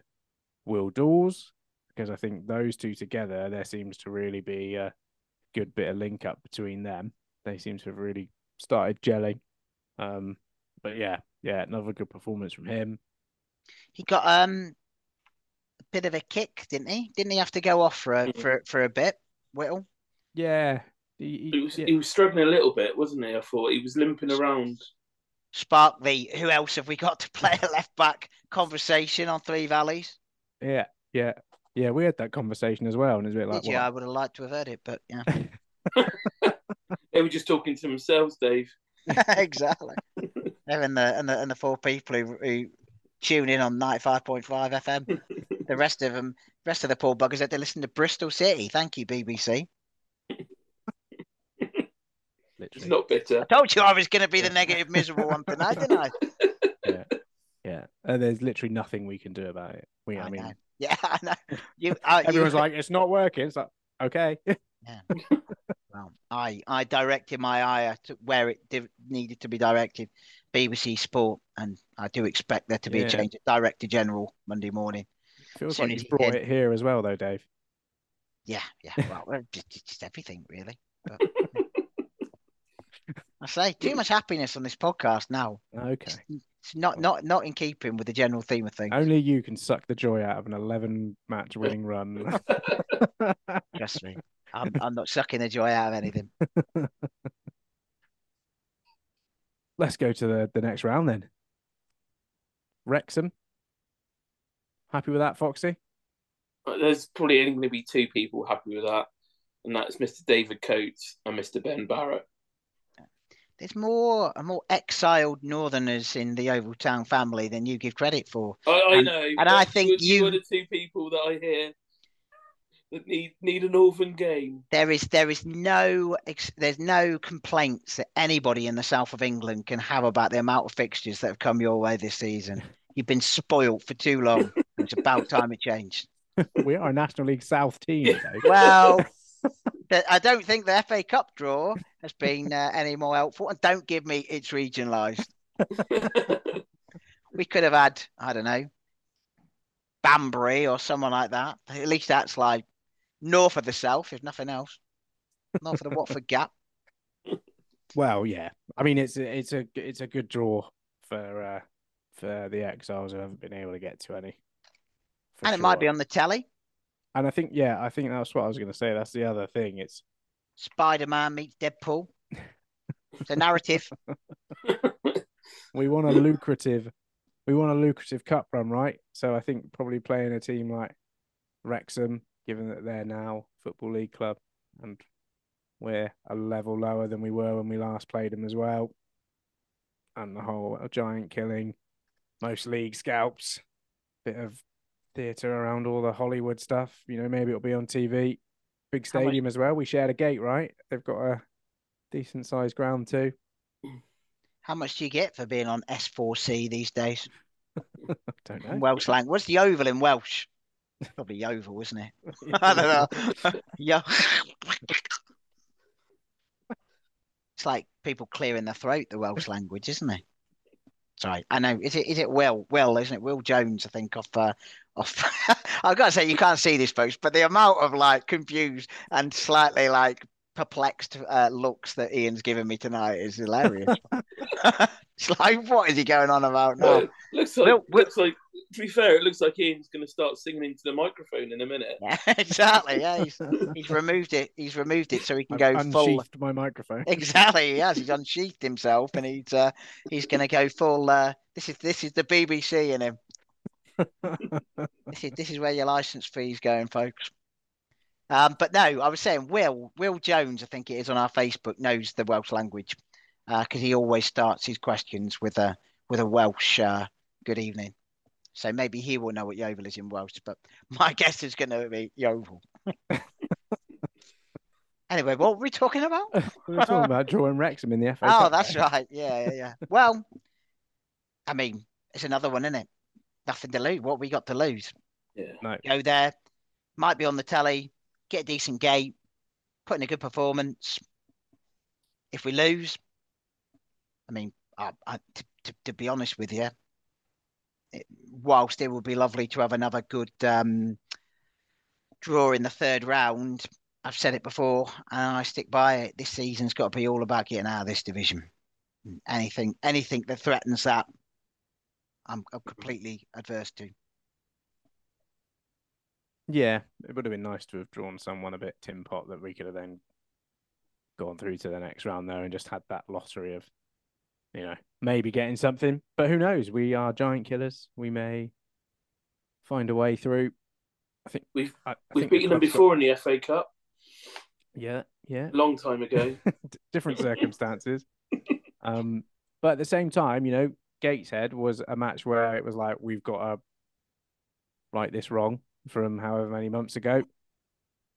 D: Will Dawes because I think those two together there seems to really be a good bit of link up between them. They seem to have really started gelling. Um, but yeah, yeah, another good performance from him.
F: He got um a bit of a kick, didn't he? Didn't he have to go off for a for for a bit? Whittle.
D: Yeah, he,
E: He was,
D: yeah.
E: he was struggling a little bit, wasn't he? I thought he was limping around.
F: Spark the who else have we got to play [LAUGHS] a left back conversation on Three Valleys?
D: yeah, yeah, yeah. We had that conversation as well, and it's a bit like,
F: Did you?
D: what?
F: I would have liked to have heard it, but yeah, [LAUGHS] [LAUGHS]
E: They were just talking to themselves, Dave.
F: exactly. And the and the and the four people who, who tune in on ninety five point five FM. the rest of them, rest of the poor buggers had to listen to Bristol City. Thank you, BBC.
E: He's
D: literally.
E: not bitter.
F: I told you I was going to be the negative, miserable one tonight, didn't I? [LAUGHS]
D: Yeah, yeah. And there's literally nothing we can do about it. We, I,
F: I
D: mean,
F: know. Yeah, [LAUGHS] I know. You, [LAUGHS] uh, you-
D: everyone's like, it's not working. It's like, okay.
F: Well, I I directed my eye to where it div- needed to be directed, BBC Sport, and I do expect there to be
D: Yeah.
F: a change at Director General Monday morning.
D: Feels like he's
F: he
D: brought
F: did.
D: it here as well, though, Dave.
F: Yeah, yeah. Well, well, just, just everything really. But, I say too much happiness on this podcast now.
D: Okay.
F: It's not not not in keeping with the general theme of things.
D: Only you can suck the joy out of an 11 match winning run. [LAUGHS]
F: Trust me, I'm I'm not sucking the joy out of anything. [LAUGHS]
D: Let's go to the, the next round then. Wrexham. Happy with that, Foxy?
E: Uh, there's probably only going to be two people happy with that, and that's Mr. David Coates and Mr. Ben Barrett.
F: There's more more exiled Northerners in the Yeovil Town family than you give credit for.
E: I, I
F: And-
E: know,
F: and I think
E: you
F: you-
E: are the two people that I hear that need need a Northern game.
F: There is there is no there's no complaints that anybody in the south of England can have about the amount of fixtures that have come your way this season. You've been spoilt for too long. It's about time it changed. [LAUGHS]
D: We are a National League South team, Dave.
F: Well, [LAUGHS] the- I don't think the FA Cup draw has been uh, any more helpful. And don't give me it's regionalised. We could have had I don't know Banbury or someone like that. At least that's like north of the south, if nothing else. North of the Watford Gap.
D: Well, yeah. I mean, it's a, it's a it's a good draw for uh, for the exiles who haven't been able to get to any.
F: and it might be on the telly.
D: And I think, yeah, I think that's what I was going to say. That's the other thing. It's
F: Spider Man meets Deadpool. It's a narrative. [LAUGHS] [LAUGHS]
D: we want a lucrative, we want a lucrative cup run, right? So I think probably playing a team like Wrexham, given that they're now football league club, and we're a level lower than we were when we last played them as well, and the whole giant killing, most league scalps, bit of theatre around all the Hollywood stuff. You know, maybe it'll be on TV. Big
F: How much-
D: stadium as well. We shared a gate, right? They've got a decent sized ground too.
F: How much do you get for being on S4C these days? [LAUGHS]
D: Don't
F: In
D: know.
F: Welsh language. What's the oval in Welsh? Probably Yeovil, isn't it? [LAUGHS] I don't know. [LAUGHS] Yo- it's like people clearing their throat, the Welsh language, isn't it? Sorry, I know. Is it is it Will? Will, isn't it? Will Jones, I think, off uh. [LAUGHS] I've got to say, you can't see this, folks, but the amount of like confused and slightly like perplexed uh, looks that Ian's given me tonight is hilarious. [LAUGHS] [LAUGHS] it's like, what is he going on about now?
E: Well, looks like
F: Will- Will-
E: looks like. To be fair, it looks like Ian's going to start singing into the microphone in a minute.
F: Yeah, exactly. Yeah, he's, he's removed it. He's removed it so he can
D: I've
F: go full.
D: unsheathed my microphone.
F: Exactly. He has. He's unsheathed himself, and he's uh, he's going to go full. Uh, this is this is the BBC in him. [LAUGHS] This is this is where your license fee's going, folks. Um, but no, I was saying Will Will Jones, I think it is on our Facebook, knows the Welsh language because he always starts his questions with a with a Welsh uh, good evening. So maybe he will know what Yeovil is in Welsh, but my [LAUGHS] guess is going to be Yeovil. [LAUGHS] anyway, what were we talking about?
D: we were talking about drawing Wrexham in the FA
F: Oh,
D: Cup
F: that's right. Yeah, yeah, yeah. Well, I mean, it's another one, isn't it? Nothing to lose. What we got to lose?
E: Yeah.
D: No,
F: Go there, might be on the telly, get a decent gate, put in a good performance. If we lose, I mean, I, I, to, to, to be honest with you, it, whilst it would be lovely to have another good um, draw in the third round, I've said it before, and I stick by it. This season's got to be all about getting out of this division. Anything, anything that threatens that, I'm, I'm completely adverse to.
D: Yeah, it would have been nice to have drawn someone a bit tin pot that we could have then gone through to the next round there and just had that lottery of, you know, maybe getting something. But who knows? We are giant killers. We may find a way through. I think
E: We've
D: I, I
E: we've
D: think
E: beaten them
D: club's got-
E: before in the FA Cup,
D: Yeah, yeah.
E: long time ago. [LAUGHS]
D: D- different [LAUGHS] circumstances. um, but at the same time, you know, Gateshead was a match where it was like we've got to right this wrong from however many months ago,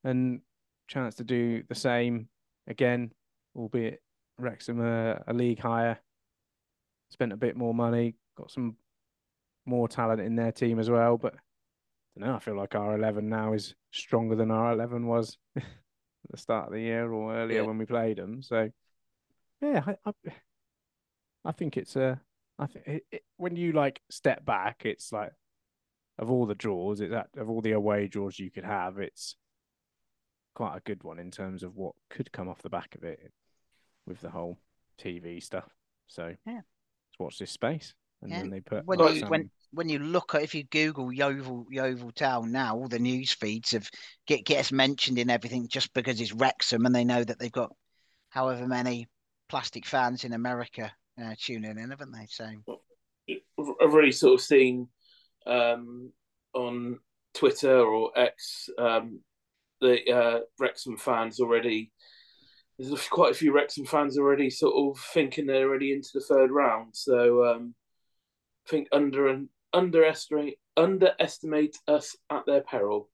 D: and chance to do the same again, albeit Wrexham a league higher, spent a bit more money, got some more talent in their team as well, but. I don't know. I feel like our eleven now is stronger than our eleven was [LAUGHS] at the start of the year or earlier
E: Yeah.
D: when we played them. So, yeah, I, I, I think it's a. I think it, it, when you like step back, it's like of all the draws, it's that of all the away draws you could have, it's quite a good one in terms of what could come off the back of it with the whole TV stuff. So,
F: Yeah.
D: let's watch this space, and
F: Yeah.
D: then they put
F: When
D: like
F: you,
D: some-
F: when when you look at if you Google Yeovil Yeovil Town now, all the news feeds of get get us mentioned in everything just because it's Wrexham and they know that they've got however many plastic fans in America uh, tuning in, haven't they? So
E: I've already sort of seen um, on Twitter or X um, the uh, Wrexham fans already. There's quite a few Wrexham fans already sort of thinking they're already into the third round. So um, I think under and underestimate underestimate us at their peril.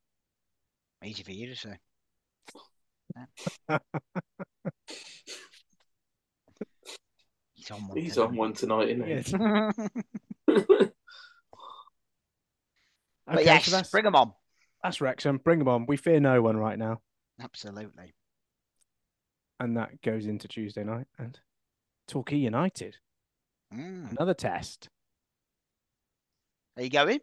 F: easy for you to say. [LAUGHS] [LAUGHS] He's on one.
E: He's
F: tonight.
E: on one tonight, isn't he?
D: Yes. [LAUGHS] [LAUGHS]
F: but
D: Okay,
F: yes,
D: so that's,
F: bring them on.
D: that's Wrexham. Bring them on. We fear no one right now.
F: Absolutely.
D: And that goes into Tuesday night. And Torquay United,
F: Mm.
D: another test.
F: Are you going?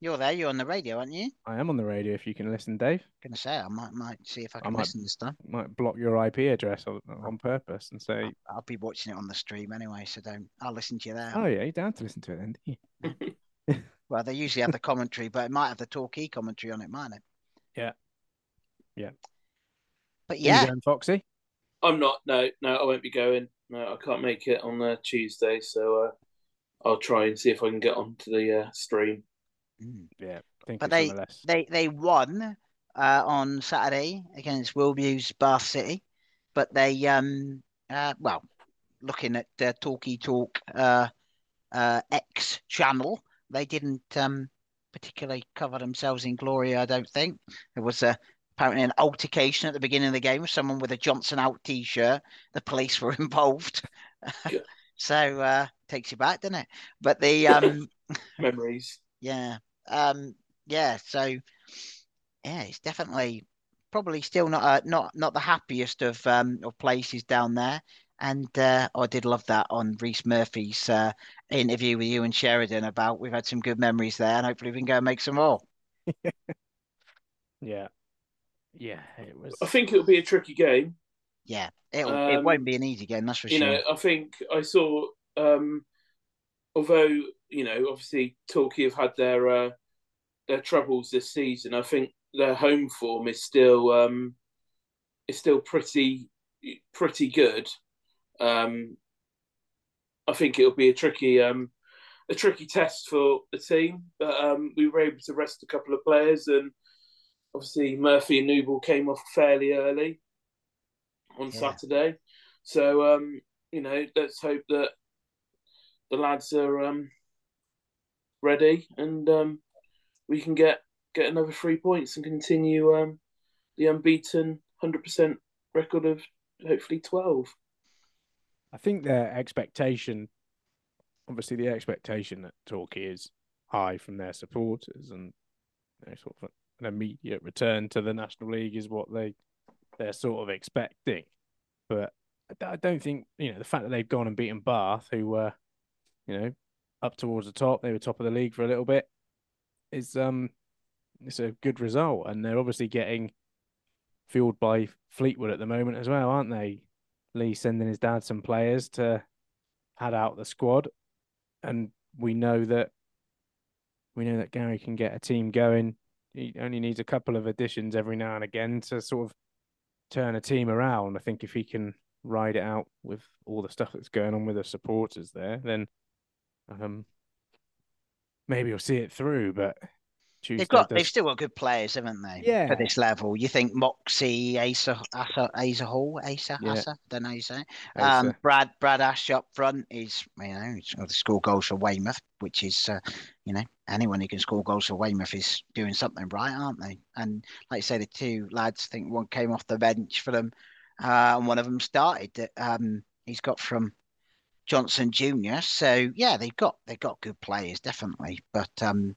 F: You're there. You're on the radio, aren't you?
D: I am on the radio if you can listen, Dave.
F: Gonna say I might might see if I
D: I
F: can
D: might-
F: listen this time.
D: Might block your IP address on, on purpose and say,
F: I'll be watching it on the stream anyway, so don't. I'll listen to you there.
D: oh, yeah, you're down to listen to it then. don't you? [LAUGHS]
F: Well, they usually have the commentary, but it might have the Torquay commentary on it, might it?
D: Yeah. Yeah.
F: But
D: Are you
F: yeah,
D: going, Foxy?
E: I'm not. No, no, I won't be going. No, I can't make it on the Tuesday, so uh, I'll try and see if I can get onto the uh, stream.
F: Mm.
D: Yeah.
F: But
D: it's MLS.
F: they they won uh, on Saturday against Wilbury's Bath City, but they um uh, well, looking at uh, Talkie Talk uh, uh, X channel, they didn't um particularly cover themselves in glory. I don't think there was a. Apparently, an altercation at the beginning of the game with someone with a Johnson out T-shirt. The police were [LAUGHS] involved,
E: Good. [LAUGHS]
F: so uh, takes you back, doesn't it? But the um, [LAUGHS]
E: Memories.
F: yeah. Um, yeah, so yeah, it's definitely probably still not uh, not not the happiest of um of places down there. And uh, I did love that on Rhys Murphy's uh, interview with you and Sheridan about we've had some good memories there, and hopefully we can go and make some more. [LAUGHS]
D: Yeah. Yeah, it was.
E: I think it'll be a tricky game.
F: Yeah, it'll, it
E: Um,
F: won't be an easy game, that's for
E: you
F: sure.
E: You know, I think I saw, um, although you know, obviously Torquay have had their uh, their troubles this season. I think their home form is still um, is still pretty pretty good. Um, I think it'll be a tricky um, a tricky test for the team, but um, we were able to rest a couple of players, and obviously Murphy and Nouble came off fairly early on
F: Yeah.
E: Saturday. So um, you know, let's hope that the lads are um, ready and um, we can get get another three points and continue um, the unbeaten hundred percent record of hopefully twelve.
D: I think their expectation, obviously, the expectation that Torquay is high from their supporters, and you know, sort of an immediate return to the National League is what they they're sort of expecting. But I don't think you know the fact that they've gone and beaten Bath, who were, you know, up towards the top, they were top of the league for a little bit, is um, it's a good result, and they're obviously getting fueled by Fleetwood at the moment as well, aren't they? Lee sending his dad some players to pad out the squad, and we know that we know that Gary can get a team going. he only needs a couple of additions every now and again to sort of turn a team around. I think if he can ride it out with all the stuff that's going on with the supporters there, then um, maybe we'll see it through. But Tuesday
F: They've got,
D: does-
F: they've still got good players, haven't they?
D: Yeah.
F: For this level, you think Moxie, Asa, Asa, Asa Hall, Asa,
D: Yeah.
F: Asa, don't know how you say.
D: Asa.
F: Um, Brad, Brad Ash up front is, you know, he's got the score goals for Weymouth, which is, uh, you know, anyone who can score goals for Weymouth is doing something right, aren't they? And like I say, the two lads, I think one came off the bench for them, uh, and one of them started. That um, he's got from Johnson Junior. So yeah, they've got they've got good players, definitely. But um,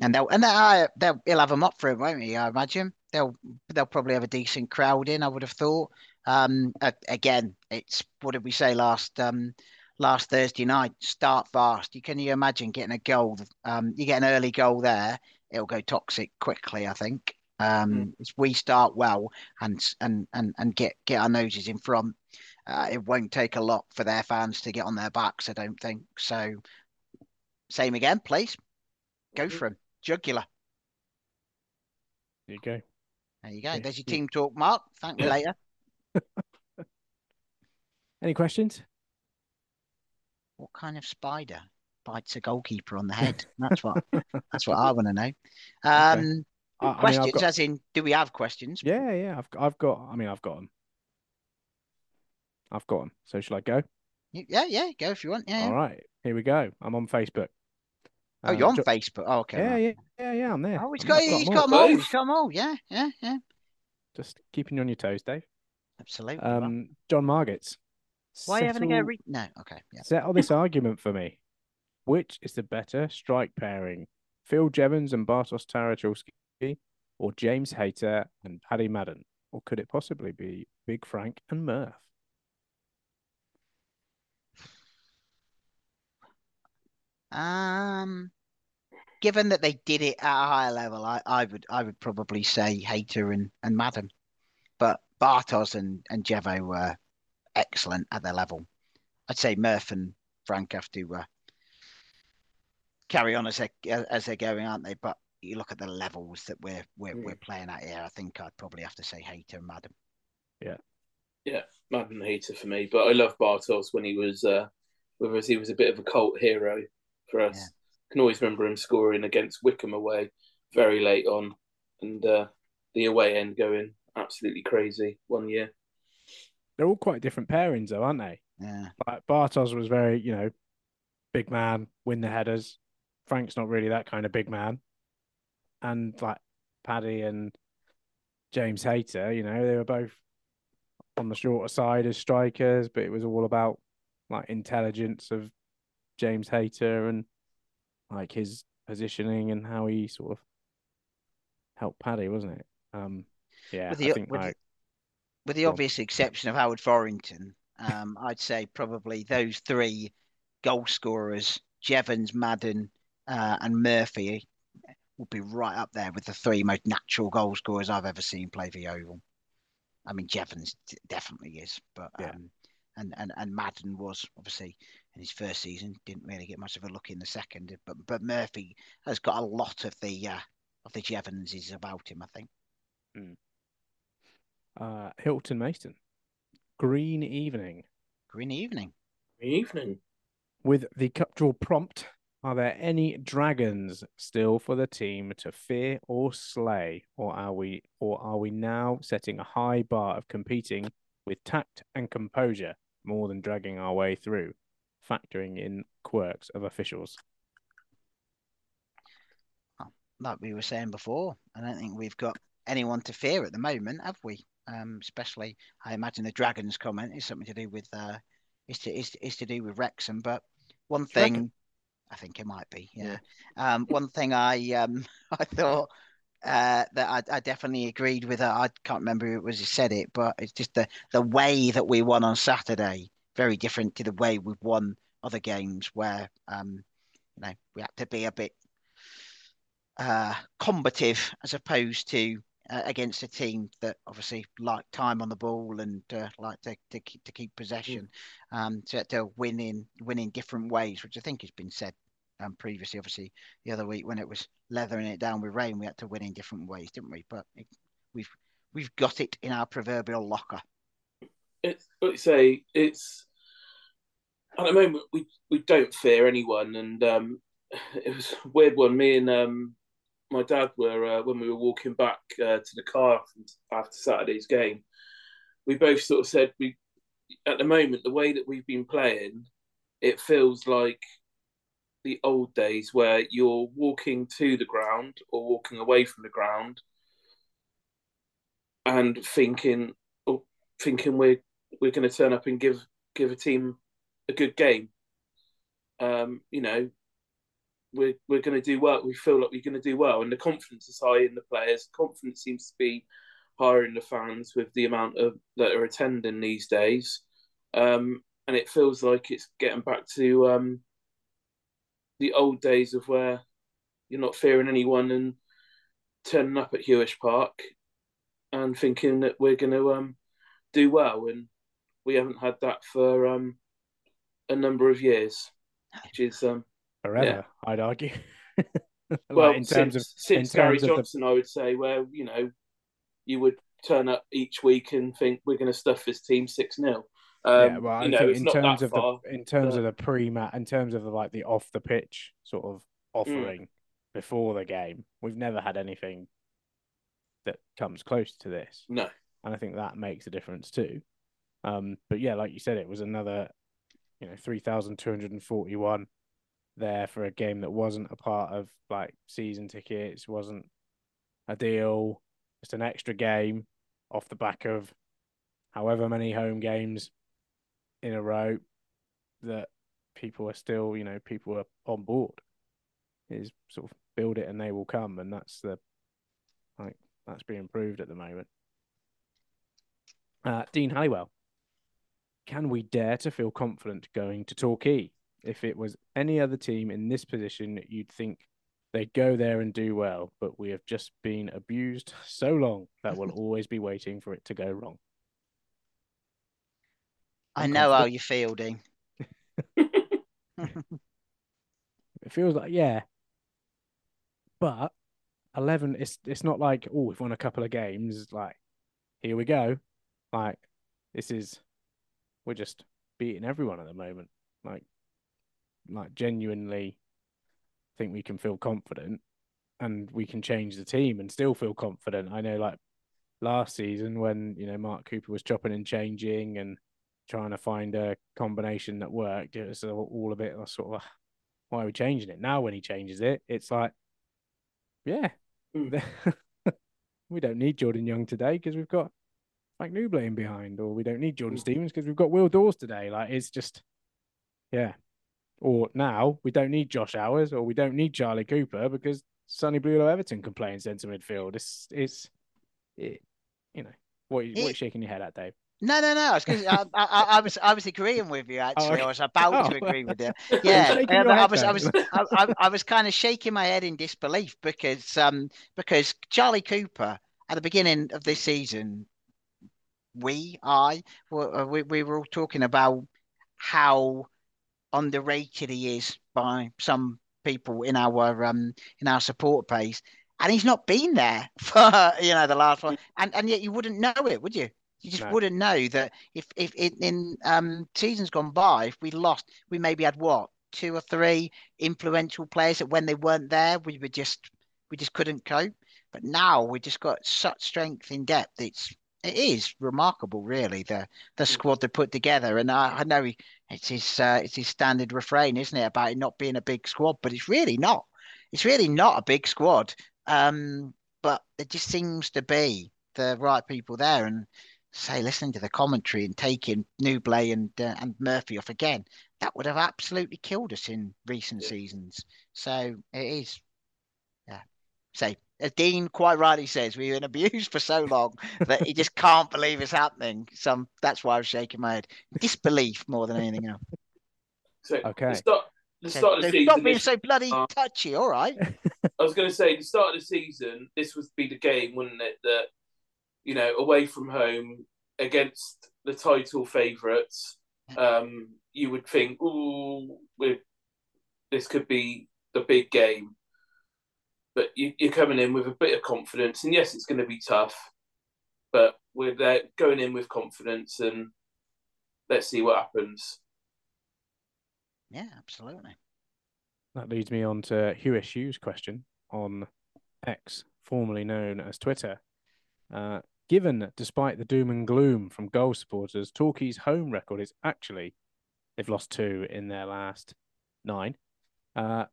F: and they'll and they'll, they'll he'll have them up for it, won't he? I imagine they'll they'll probably have a decent crowd in. I would have thought. Um, again, it's what did we say last um last Thursday night? Start fast. You can you imagine getting a goal? Um, you get an early goal there, it'll go toxic quickly. I think. Um, if we start well and and and and get get our noses in front, uh, it won't take a lot for their fans to get on their backs. I don't think so. Same again, please. Go for him. Jugular.
D: There you go.
F: There you go.
D: Yeah,
F: There's your team talk, Mark. Thank me
E: Yeah.
F: later. [LAUGHS]
D: Any questions?
F: What kind of spider bites a goalkeeper on the head? That's what [LAUGHS] that's what I want to know. Um,
D: I, I mean, I've
F: questions,
D: got-
F: as in, do we have questions?
D: yeah, yeah. I've I've got. I mean, I've got them. I've got them. So shall I go?
F: Yeah, yeah. Go if you want. Yeah. yeah.
D: All right. Here we go. I'm on Facebook.
F: Oh,
D: Uh,
F: you're on
D: Jo-
F: Facebook. Oh, okay.
D: Yeah,
F: right.
D: yeah, yeah, yeah. I'm there.
F: Oh, he's got,
D: I've
F: he's got
D: all.
F: them all. He's got them all. Yeah, yeah, yeah.
D: Just keeping you on your toes, Dave.
F: Absolutely.
D: Um, John Margits.
F: Why are you having a go?
D: settle-
F: Re- no. Okay. Yeah.
D: Settle this argument for me. Which is the better strike pairing? Phil Jevons and Bartosz Tarachulski, or James Hayter and Paddy Madden? Or could it possibly be Big Frank and Murph?
F: Um, given that they did it at a higher level, I, I would I would probably say Hayter and and Madden, but Bartos and and Jevo were excellent at their level. I'd say Murph and Frank have to uh, carry on as they as they're going, aren't they? But you look at the levels that we're we're, we're playing at here. I think I'd probably have to say Hayter and Madden.
E: Yeah, Madden Hayter for me, but I love Bartos when he was uh, with us. He was a bit of a cult hero for us.
F: Yeah.
E: Can always remember him scoring against Wycombe away very late on, and uh, the away end going absolutely crazy one year.
D: They're all quite different pairings, though, aren't they?
F: Yeah,
D: Like Bartos was very, you know, big man, win the headers. Frank's not really that kind of big man. And like Paddy and James Hayter, you know, they were both on the shorter side as strikers, but it was all about like intelligence of James Hayter and like his positioning and how he sort of helped Paddy, wasn't it? Um, yeah,
F: With
D: I
F: the-
D: think
F: with
D: like
F: with the obvious exception of Howard Forinton, um, I'd say probably those three goal scorers, Jevons, Madden, uh, and Murphy, would be right up there with the three most natural goal scorers I've ever seen play for Yeovil. I mean, Jevons definitely is, but
D: Yeah.
F: um, and, and and Madden was obviously in his first season didn't really get much of a look in the second, but but Murphy has got a lot of the uh, of the Jevonses about him, I think.
D: uh, Hilton Mason, Green Evening.
F: Green evening.
E: Green Evening.
D: With the cup draw prompt, are there any dragons still for the team to fear or slay, or are we or are we now setting a high bar of competing with tact and composure more than dragging our way through, factoring in quirks of officials?
F: like we were saying before, I don't think we've got anyone to fear at the moment, have we? Um, especially, I imagine the Dragons comment is something to do with uh, is to is, is to do with Wrexham. But one
D: Do
F: thing, I think it might be, yeah. Um, one thing I um [LAUGHS] I thought uh that I, I definitely agreed with. Uh, I can't remember who it was who said it, but it's just the the way that we won on Saturday very different to the way we've won other games where um you know we had to be a bit uh, combative as opposed to uh, against a team that obviously like time on the ball and uh, like to, to keep to keep possession. Um, to, to win in win in different ways, which I think has been said um, previously. Obviously, the other week when it was leathering it down with rain, we had to win in different ways, didn't we? But it, we've we've got it in our proverbial locker.
E: It's like you say, it's at the moment we we don't fear anyone, and um, it was weird one. Me and um, my dad were uh, when we were walking back uh, to the car after Saturday's game. We both sort of said we at the moment the way that we've been playing, it feels like the old days where you're walking to the ground or walking away from the ground and thinking or thinking we're we're going to turn up and give give a team a good game. Um, you know, we're we're going to do well. We feel like we're going to do well, and the confidence is high in the players. Confidence seems to be higher in the fans with the amount of that are attending these days, um, and it feels like it's getting back to um, the old days of where you're not fearing anyone and turning up at Huish Park and thinking that we're going to um, do well, and we haven't had that for um, a number of years, which is um,
D: forever.
E: Yeah.
D: I'd argue. [LAUGHS] like
E: well
D: in terms
E: since,
D: of
E: since
D: in
E: Gary
D: terms of the-
E: Johnson, I would say, where you know you would turn up each week and think we're going to stuff this team six 0 um,
D: yeah, well, I
E: you know,
D: think
E: it's
D: in
E: not
D: terms
E: that
D: of
E: far.
D: the in terms
E: but-
D: of the pre-match, in terms of the, like the off the pitch sort of
E: Mm.
D: offering before the game, we've never had anything that comes close to this,
E: No,
D: and I think that makes a difference too. Um, but yeah, like you said, it was another, you know, three thousand two hundred and forty-one there for a game that wasn't a part of like season tickets, wasn't a deal, just an extra game off the back of however many home games in a row that people are still, you know, people are on board. Is sort of build it and they will come, and that's the like that's being proved at the moment. Uh, Dean Halliwell, can we dare to feel confident going to Torquay? If it was any other team in this position, you'd think they'd go there and do well, but we have just been abused so long that we'll [LAUGHS] always be waiting for it to go wrong.
F: I
D: I'm
F: know how you're fielding. [LAUGHS] [LAUGHS]
D: It feels like yeah, but eleven. It's it's not like oh we've won a couple of games. Like here we go. Like this is we're just beating everyone at the moment. Like like genuinely think we can feel confident and we can change the team and still feel confident. I know like last season when you know Mark Cooper was chopping and changing and trying to find a combination that worked, it was all a bit sort of why are we changing it now? When he changes it, it's like, yeah,
E: Mm. [LAUGHS]
D: we don't need Jordan Young today because we've got Frank Nouble in behind, or we don't need Jordan
E: Mm.
D: Stevens because we've got Will Dawes today. Like it's just, yeah. Or now we don't need Josh Owers, or we don't need Charlie Cooper because Sonny Blu Lo-Everton can play in centre midfield. It's it's it, you know what you, what you shaking your head at, Dave?
F: No, no, no. I was, I, I, I was, I was agreeing with you. [LAUGHS] Actually,
D: okay.
F: I was about to
D: Oh.
F: agree with you. [LAUGHS] Yeah, um, I was, I was, I, I, I was kind of shaking my head in disbelief because, um, because Charlie Cooper at the beginning of this season, we, I, uh, we, we were all talking about how underrated he is by some people in our, um, in our support base, and he's not been there [LAUGHS] for you know the last one, and and yet you wouldn't know it, would you? You just
D: No.
F: wouldn't know that if if in, in um seasons gone by, if we lost, we maybe had what two or three influential players that when they weren't there, we were just we just couldn't cope. But now we just got such strength in depth. It's it is remarkable, really, the the squad they put together. And I, I know he, it's his uh, it's his standard refrain, isn't it, about it not being a big squad? But it's really not. It's really not a big squad. Um, but there just seems to be the right people there. And say, listening to the commentary and taking Nouble and uh, and Murphy off again, that would have absolutely killed us in recent
E: Yeah.
F: seasons. So it is, yeah. Say, as Dean quite rightly says, we've been abused for so long that he just can't believe it's happening. Some that's why I was shaking my head, disbelief more than anything else.
E: so
D: Okay.
E: the start, the
F: So-
E: start of the season.
F: stop being
E: this-
F: so bloody
E: uh,
F: touchy. All right. [LAUGHS]
E: I was going to say, the start of the season, this would be the game, wouldn't it? That you know, away from home against the title favourites, um, you would think, "Oh, we're this could be the big game. But you, you're coming in with a bit of confidence, and yes, it's going to be tough, but we're there going in with confidence, and let's see what happens.
F: Yeah, absolutely.
D: That leads me on to Hugh Hughes' question on X, formerly known as Twitter. Uh, given, despite the doom and gloom from goal supporters, Torquay's home record is actually they've lost two in their last nine. Uh,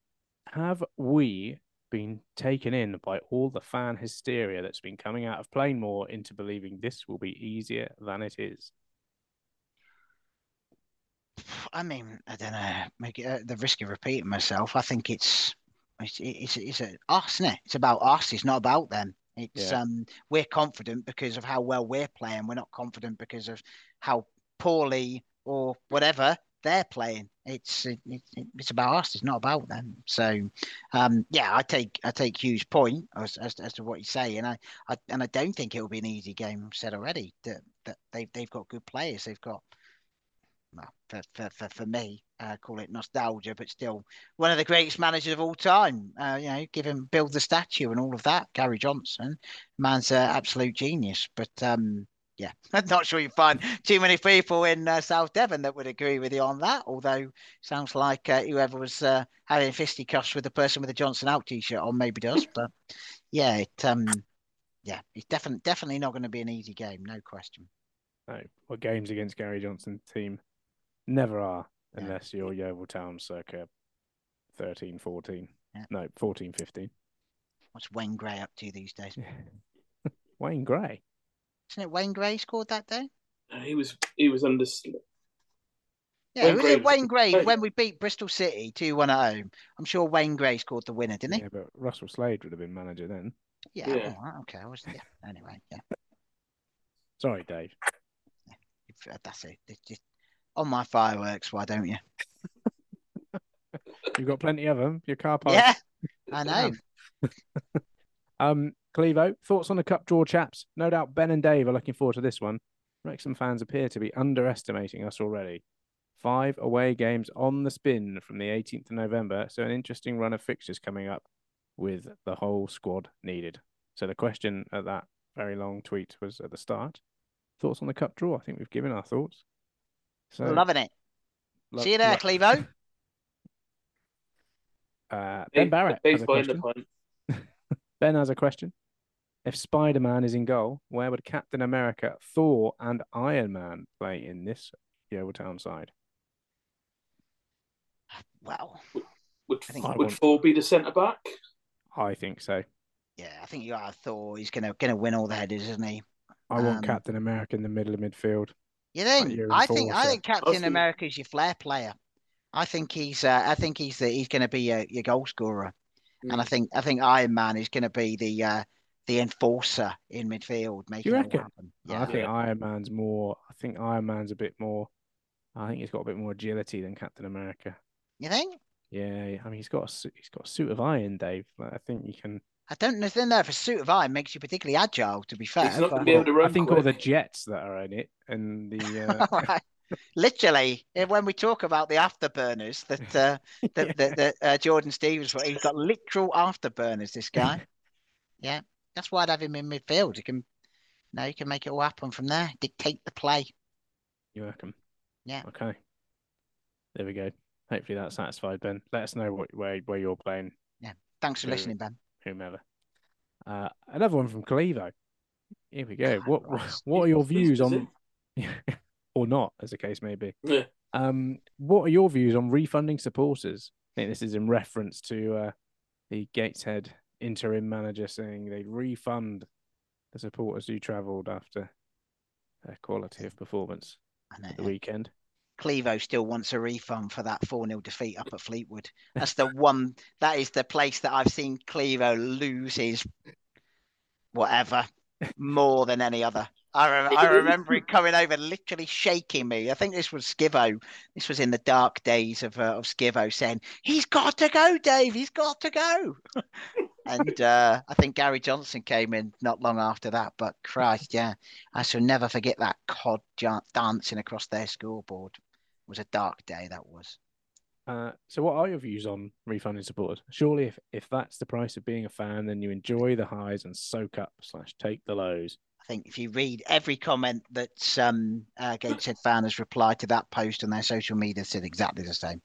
D: have we been taken in by all the fan hysteria that's been coming out of Plainmoor into believing this will be easier than it is?
F: I mean, I don't know. Make it uh, the risk of repeating myself. I think it's it's it's, it's a, us, isn't it? It's about us. It's not about them. It's
D: Yeah.
F: um we're confident because of how well we're playing. We're not confident because of how poorly or whatever they're playing. It's it, it, it's about us. It's not about them. So um yeah, I take I take Hugh's point as, as, as to what he's saying. I, I and I don't think it'll be an easy game. I've said already that that they've they've got good players. They've got well, for, for, for, for me, uh, call it nostalgia, but still one of the greatest managers of all time. Uh, you know, give him build the statue and all of that. Gary Johnson, man's an absolute genius. But um, yeah, [LAUGHS] I'm not sure you find too many people in uh, South Devon that would agree with you on that. Although sounds like uh, whoever was uh, having fisticuffs with the person with the Johnson out t-shirt on maybe does. [LAUGHS] But yeah, it um, yeah, it's definitely definitely not going to be an easy game, no question.
D: No, well, games against Gary Johnson's team never are
F: Yeah.
D: unless you're Yeovil Town circa 13, 14.
F: Yeah.
D: No, 14, 15.
F: What's Wayne Gray up to these days? [LAUGHS]
D: Wayne Gray.
F: Isn't it Wayne Gray scored that day?
E: Uh, He was he was under.
F: Yeah,
E: Wayne
F: was
E: Gray
F: it Wayne Gray
E: Hey.
F: when we beat Bristol City 2 1 at home? I'm sure Wayne Gray scored the winner, didn't he?
D: Yeah, but Russell Slade would have been manager then.
F: Yeah.
E: Yeah.
F: all right, okay. I was, yeah. Anyway, yeah.
D: Sorry, Dave.
F: if- uh, That's it. It's just on my fireworks. Why don't you? [LAUGHS]
D: You've got plenty of them. Your car park.
F: Yeah, [LAUGHS] I know. [LAUGHS]
D: Um, Clevo, thoughts on the cup draw, chaps? No doubt Ben and Dave are looking forward to this one. Wrexham fans appear to be underestimating us already. Five away games on the spin from the 18th of November, so an interesting run of fixtures coming up with the whole squad needed. So the question at that very long tweet was at the start. Thoughts on the cup draw? I think we've given our thoughts. So
F: Loving it.
D: lo-
F: See you there,
D: lo-
F: Clevo. [LAUGHS]
D: Uh, ben Barrett has
E: Dave's
D: a
E: buying the
D: question.
E: pint. [LAUGHS]
D: Ben has a question. If Spider Man is in goal, where would Captain America, Thor, and Iron Man play in this Yeovil Town side?
F: Well,
E: Would
F: I think-
E: would
D: want-
E: Thor be the centre back?
D: I think so.
F: yeah, I think you got Thor. He's gonna gonna win all the headers, isn't he?
D: I want
F: Um,
D: Captain America in the middle of midfield.
F: You think?
D: your
F: I think I
D: enforcer.
F: think Captain
E: think-
F: America is your flair player. I think he's uh, I think he's the he's going to be your, your goal scorer, and I
E: Mm.
F: think I think Iron Man is going to be the uh, the enforcer in midfield, making it all
D: reckon?
F: happen.
D: I think Iron Man's more. I think Iron Man's a bit more. I think he's got a bit more agility than Captain America.
F: you think?
D: Yeah, I mean he's got a he's got a suit of iron, Dave. Like, I think you can.
F: I don't know, don't know if a suit of iron makes you particularly agile. To be fair,
E: He's not
F: but-
E: gonna be able to run
D: I think all the jets that are in it and the [LAUGHS] uh,
F: Right. Literally, eh, when we talk about the afterburners that [LAUGHS] uh, that, that, that uh, Jordan Stevens, he's got literal afterburners. This guy, [LAUGHS] yeah, that's why I'd have him in midfield. He can, no, he can make it all happen from there. Dictate the play.
D: You reckon?
F: Yeah.
D: Okay. There we go. Hopefully that satisfied Ben. Let us know what where where you're playing, Yeah.
F: Thanks for
D: Good.
F: listening, Ben.
D: whomever. Uh, another one from Clevo. Here we go.
F: God,
D: What
F: Ross. [LAUGHS]
D: what are your views on [LAUGHS] or not, as the case may be?
E: Yeah.
D: Um, what are your views on refunding supporters? I think this is in reference to uh, the Gateshead interim manager saying they'd refund the supporters who travelled after their quality of performance at the weekend.
F: Clevo still wants a refund for that 4 0 defeat up at Fleetwood. That's the one, that is the place that I've seen Clevo lose his whatever more than any other. I, re- I remember him coming over, literally shaking me. I think this was Skivo. This was in the dark days of uh, of Skivo saying, "He's got to go, Dave. He's got to go." [LAUGHS] and uh, I think Gary Johnson came in not long after that. But Christ, yeah, I shall never forget that cod dancing across their scoreboard. It was a dark day. That was.
D: Uh, so, what are your views on refunding supporters? Surely, if, if that's the price of being a fan, then you enjoy the highs and soak up slash take the lows.
F: I think if you read every comment that um, uh, Gateshead fan has replied to that post on their social media, said exactly the same.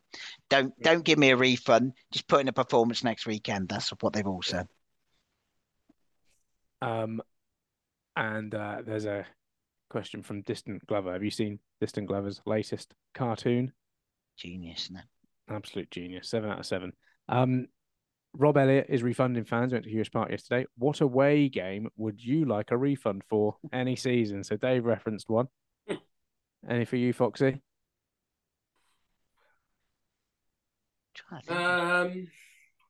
F: Don't don't give me a refund. Just put in a performance next weekend. That's what they've all said.
D: Um, and uh, there's a question from Distant Glover. Have you seen Distant Glover's latest cartoon?
F: Genius, isn't?
D: Absolute genius. Seven out of seven. Um, Rob Elliott is refunding fans. Went to Huish Park yesterday. What away game would you like a refund for any season? So Dave referenced one. Any for you, Foxy?
E: Um,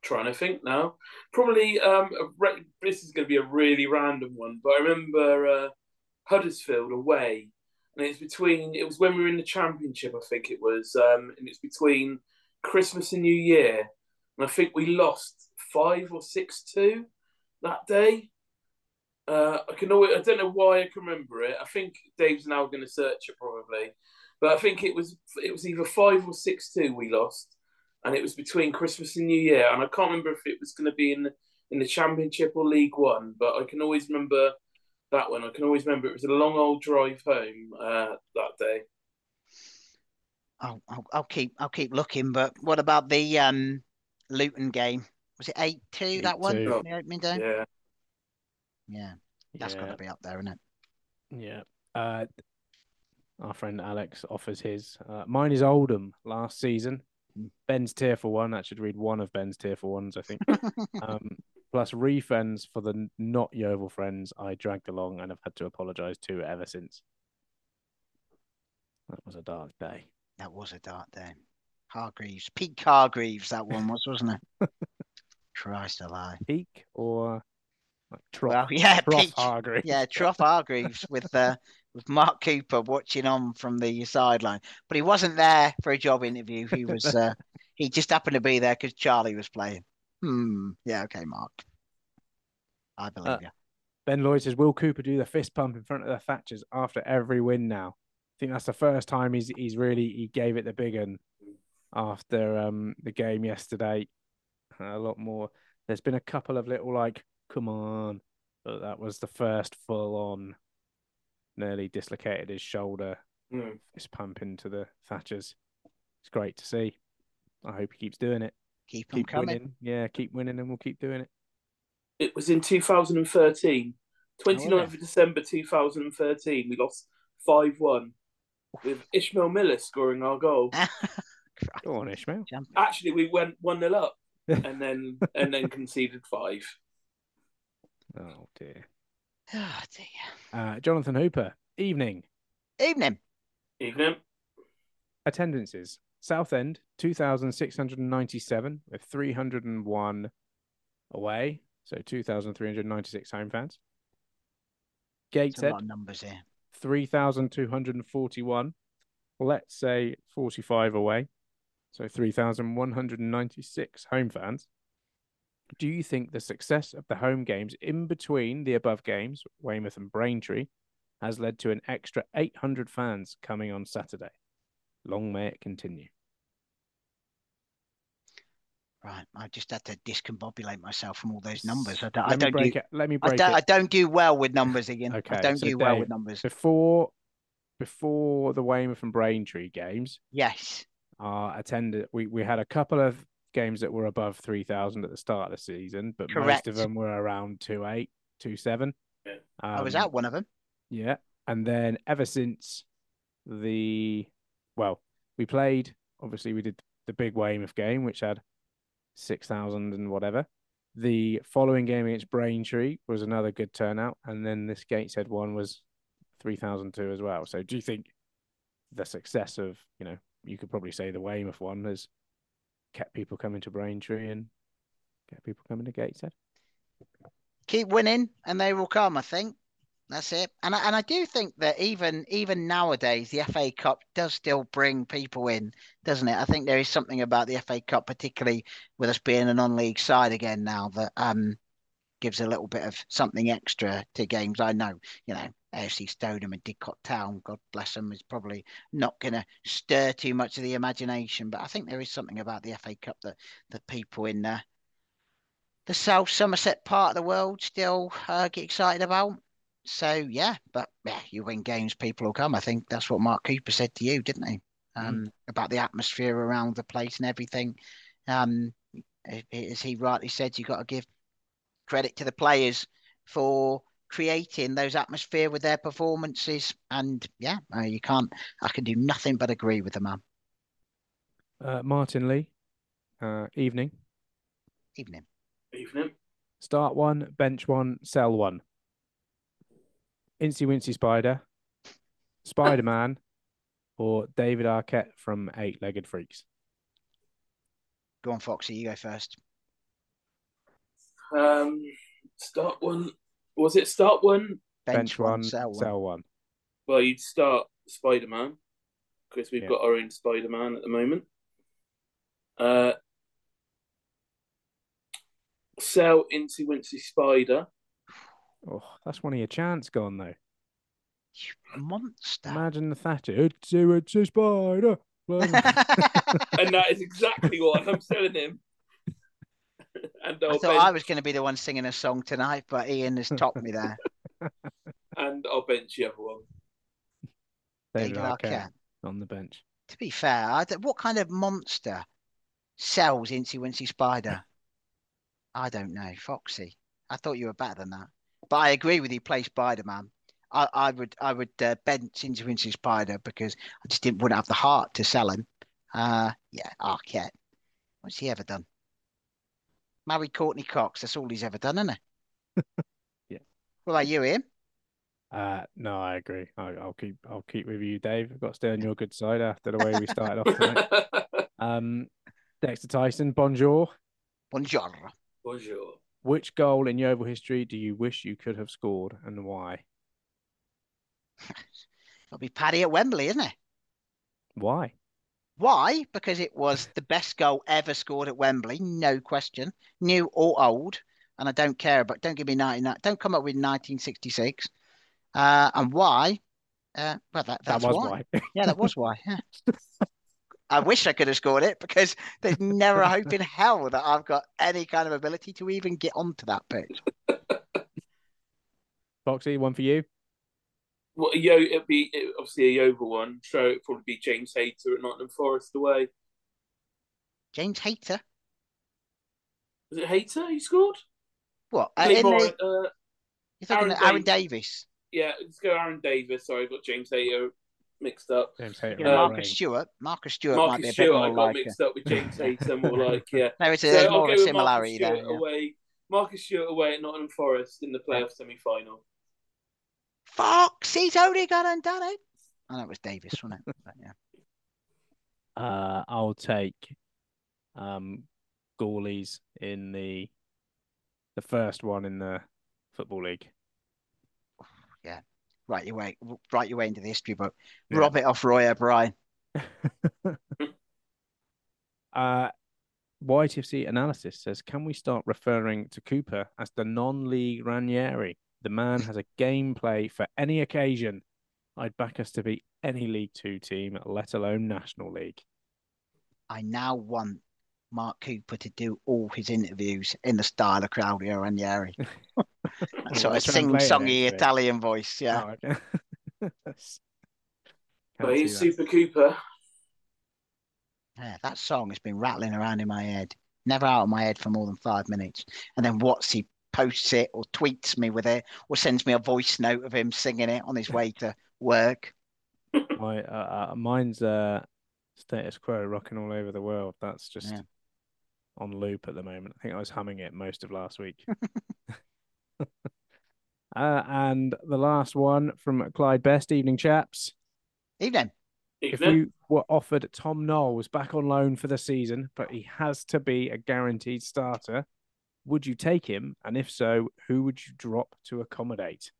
E: trying to think now. Probably. Um, re- this is going to be a really random one, but I remember uh, Huddersfield away, and it's between. It was when we were in the Championship, I think it was, um, and it's between Christmas and New Year, and I think we lost five or six two that day. Uh, I can always, I don't know why I can remember it. I think Dave's now going to search it probably, but I think it was it was either five or six two we lost, and it was between Christmas and New Year, and I can't remember if it was going to be in in the Championship or League One, but I can always remember that one. I can always remember it was a long old drive home uh, that day.
F: I'll, I'll, I'll keep I'll keep looking. But what about the um, Luton game? Was it eight two that one?
D: 8-2.
F: The opening day.
E: Yeah,
F: Yeah, that's got to be up there, isn't it?
D: Yeah. Uh, our friend Alex offers his. Uh, mine is Oldham last season.
F: Mm.
D: Ben's tier for one. I should read one of Ben's tier for ones, I think. [LAUGHS] um, plus refunds for the not Yeovil friends I dragged along and have had to apologise to ever since. That was a dark day.
F: That was a dark day. Hargreaves, Pete Hargreaves, that one was, wasn't it? [LAUGHS] Christ alive.
D: Peak or like trough,
F: Well, yeah,
D: trough
F: Pete.
D: Hargreaves?
F: Yeah, Trough Hargreaves with uh, [LAUGHS] with Mark Cooper watching on from the sideline, but he wasn't there for a job interview. He was uh, [LAUGHS] he just happened to be there because Charlie was playing. Hmm. Yeah. Okay, Mark. I believe
D: Uh,
F: you.
D: Ben Lloyd says, "Will Cooper do the fist pump in front of the Thatchers after every win now?" I think that's the first time he's he's really he gave it the big one after um the game yesterday. A lot more. There's been a couple of little like, "Come on," but that was the first full on. Nearly dislocated his shoulder.
E: Mm.
D: Fist pump into the Thatchers. It's great to see. I hope he keeps doing it.
F: Keep
D: Keep
F: coming.
D: winning. Yeah, keep winning, and we'll keep doing it.
E: it was in 2013, 29th
F: Oh, yeah.
E: of December 2013. We lost five one with Ishmael Miller scoring our goal. [LAUGHS]
D: Go on, Ishmael.
E: Actually, we went one 0 up [LAUGHS] and then and then conceded five.
D: Oh dear. [SIGHS]
F: Oh dear.
D: Uh, Jonathan Hooper, evening.
F: Evening.
E: Evening.
D: Attendances. Southend, 2,697 with 301 away. So 2,396 home fans.
F: There's a
D: Gateshead,
F: numbers here.
D: 3,241. Let's say 45 away. So 3,196 home fans. Do you think the success of the home games in between the above games, Weymouth and Braintree, has led to an extra 800 fans coming on Saturday? Long may it continue.
F: Right. I just had to discombobulate myself from all those numbers. I don't, I
D: Let me
F: don't
D: break
F: do
D: it. Let me
F: I don't, I don't do well with numbers again. I
D: Okay,
F: don't
D: so
F: do well with numbers.
D: Before before the Weymouth and Braintree games,
F: Yes.
D: Our attended we, we had a couple of games that were above 3,000 at the start of the season, but
F: Correct.
D: most of them were around 2.8, 2.7.
E: Yeah.
F: I was
D: Um,
F: at one of them.
D: Yeah. And then ever since the, well, we played, obviously, we did the big Weymouth game, which had 6,000 and whatever. The following game against Braintree was another good turnout. And then this Gateshead one was 3,002 as well. So do you think the success of, you know, you could probably say the Weymouth one has kept people coming to Braintree and kept people coming to Gateshead?
F: keep winning and they will come i think. That's it. And I, and I do think that even even nowadays the fa cup does still bring people in doesn't it? I think there is something about the fa cup particularly with us being a non-league side again now that um gives a little bit of something extra to games i know you know AFC Stoneham and Didcot Town, God bless them, is probably not going to stir too much of the imagination. But I think there is something about the FA Cup that the people in uh, the South Somerset part of the world still uh, get excited about. So yeah, but yeah, you win games, people will come. I think that's what Mark Cooper said to you, didn't he? Um, mm. About the atmosphere around the place and everything. Um, as he rightly said, you've got to give credit to the players for creating those atmosphere with their performances. And yeah, uh, you can't. I can do nothing but agree with the man.
D: Uh, Martin Lee, uh, evening.
F: Evening.
E: Evening.
D: Start one, bench one, sell one. Incy Wincy Spider, Spider Man, [LAUGHS] or David Arquette from Eight Legged Freaks.
F: Go on, Foxy. You go first.
E: Um, start one. Was it start one?
D: Bench, Bench one, one, sell one. Sell one.
E: Well, you'd start Spider Man because we've yeah. got our own Spider Man at the moment. Uh, sell Incy Wincy Spider.
D: Oh, that's one of your chants gone though.
F: You monster.
D: Imagine the Thatcher. It's a, it's a spider. [LAUGHS]
E: and that is exactly what I'm selling him. [LAUGHS]
F: and I thought. I was going to be the one singing a song tonight, but Ian has topped me there. [LAUGHS]
E: and I'll bench the other one.
D: David Arquette on the bench.
F: To be fair, what kind of monster sells Incy Wincy Spider? [LAUGHS] I don't know. Foxy. I thought you were better than that. But I agree with you, play Spider Man. I, I would I would uh, bench Incy Wincy Spider because I just didn't wouldn't have the heart to sell him. Uh, yeah, Arquette. What's he ever done? Married Courteney Cox. That's all he's ever done, isn't
D: it? [LAUGHS] yeah.
F: What about you, in?
D: Uh, no, I agree. I, will keep I'll keep with you, Dave. I've got to stay on your good side after the way we started off tonight. [LAUGHS] um, Dexter Tyson, bonjour.
F: Bonjour.
E: Bonjour.
D: Which goal in Yeovil history do you wish you could have scored and why? [LAUGHS]
F: It'll be Paddy at Wembley, isn't it?
D: Why?
F: Why? Because it was the best goal ever scored at Wembley, no question, new or old. And I don't care, but don't give me 19, don't come up with 1966. Uh, and why? Uh, well, that, that's
D: that
F: why.
D: why.
F: yeah, that was why. Yeah. [LAUGHS] I wish I could have scored it because there's never a hope in hell that I've got any kind of ability to even get onto that pitch.
D: Foxy, one for you.
E: Well, yo, it'd be it, obviously a Yeovil one. So it'd probably be James Hayter at Nottingham Forest away.
F: James Hayter.
E: Was it Hayter He scored?
F: What? Uh, in the, uh, you're talking Aaron, Arron Davies.
E: Yeah, let's go Arron Davies. Sorry, I got James Hayter mixed up.
D: James Hayter.
F: Yeah, Marcus Stewart. Marcus Stewart
E: Marcus
F: might be a
E: Stewart,
F: bit more
E: I got
F: like
E: mixed up with James Hayter, more like [LAUGHS] yeah.
F: no, it's a, so more a similarity
E: there.
F: Yeah.
E: Away, Marcus Stewart away at Nottingham Forest in the playoff semi-final.
F: Fox, he's only gone and done it. Oh, that was Davies, wasn't it? But, yeah.
D: Uh, I'll take um, Goalies in the the first one in the football league.
F: Yeah, write your way, right your way into the history book. Yeah. Rob it off Roy O'Brien. [LAUGHS]
D: uh, YTFC analysis says, can we start referring to Cooper as the non-league Ranieri? The man has a gameplay for any occasion. I'd back us to beat any League Two team, let alone National League.
F: I now want Mark Cooper to do all his interviews in the style of Claudio Ranieri. [LAUGHS] sort of sing-songy Italian voice, yeah. Oh,
E: okay. [LAUGHS] but he's Super Cooper.
F: Yeah, that song has been rattling around in my head. Never out of my head for more than five minutes. And then what's he posts it or tweets me with it or sends me a voice note of him singing it on his way to work. [LAUGHS]
D: My uh, uh, mine's uh, status quo rocking all over the world. That's just yeah. on loop at the moment. I think I was humming it most of last week. [LAUGHS] [LAUGHS] uh, and the last one from Clyde Best. Evening, chaps.
F: Evening.
D: If you were offered Tom Knowles back on loan for the season, but he has to be a guaranteed starter, would you take him? And if so, who would you drop to accommodate?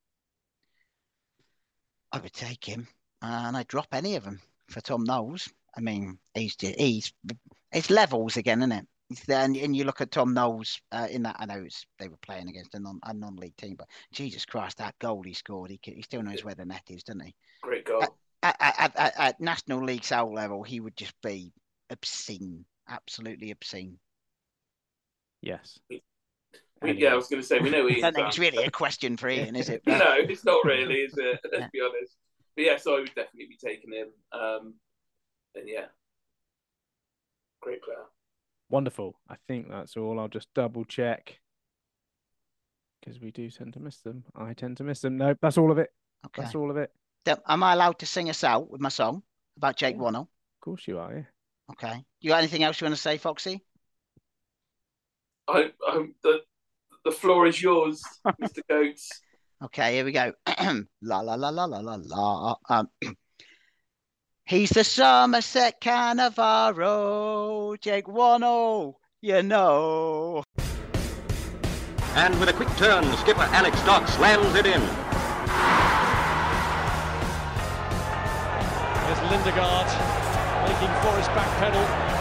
F: I would take him, and I'd drop any of them for Tom Knowles. I mean, he's he's it's levels again, isn't it? then and you look at Tom Knowles uh, in that. I know it's, they were playing against a non a non league team, but Jesus Christ, that goal he scored, he he still knows where the net is, doesn't he?
E: Great goal.
F: At, at, at, at National League South level, he would just be obscene, absolutely obscene.
D: Yes.
E: We,
D: Anyway.
E: Yeah, I was going to say we know [LAUGHS]
F: I
E: Ian's
F: don't think it's really a question for Ian, is it? [LAUGHS]
E: no, it's not [LAUGHS] really, is it? Let's
F: Yeah.
E: be honest. But yeah, so I would definitely be taking him. Um, and yeah, great player.
D: Wonderful. I think that's all. I'll just double check because we do tend to miss them. I tend to miss them. No, that's all of it.
F: Okay.
D: That's all of it.
F: Am I allowed to sing us out with my song about Jake
D: Yeah.
F: Wannell?
D: Of course you are. Yeah.
F: Okay. You got anything else you want to say, Foxy?
E: I, I'm the the floor is yours, Mr. [LAUGHS] Goats.
F: Okay, here we go. [CLEARS THROAT] la la la la la la la. Um, [CLEARS THROAT] he's the Somerset Cannavaro, Jake Wannell, you know.
B: And with a quick turn, skipper Alex Dock slams it in.
A: There's Lindegaard making Forest backpedal.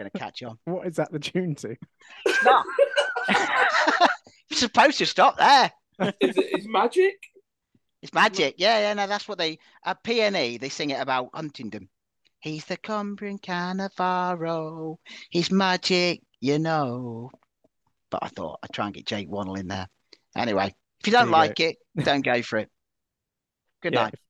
F: I it's going to catch on. [LAUGHS]
D: What is that the tune to?
F: Stop. [LAUGHS] You're supposed to stop there.
E: Is it is magic?
F: It's magic. Yeah, yeah, no, that's what they at PNE they sing it about Huntington. He's the Cumbrian Cannavaro. He's magic, you know. But I thought I'd try and get Jake Wannell in there. Anyway, if you don't
D: There you
F: like it, don't go for it. Good
D: yeah,
F: night.
D: if,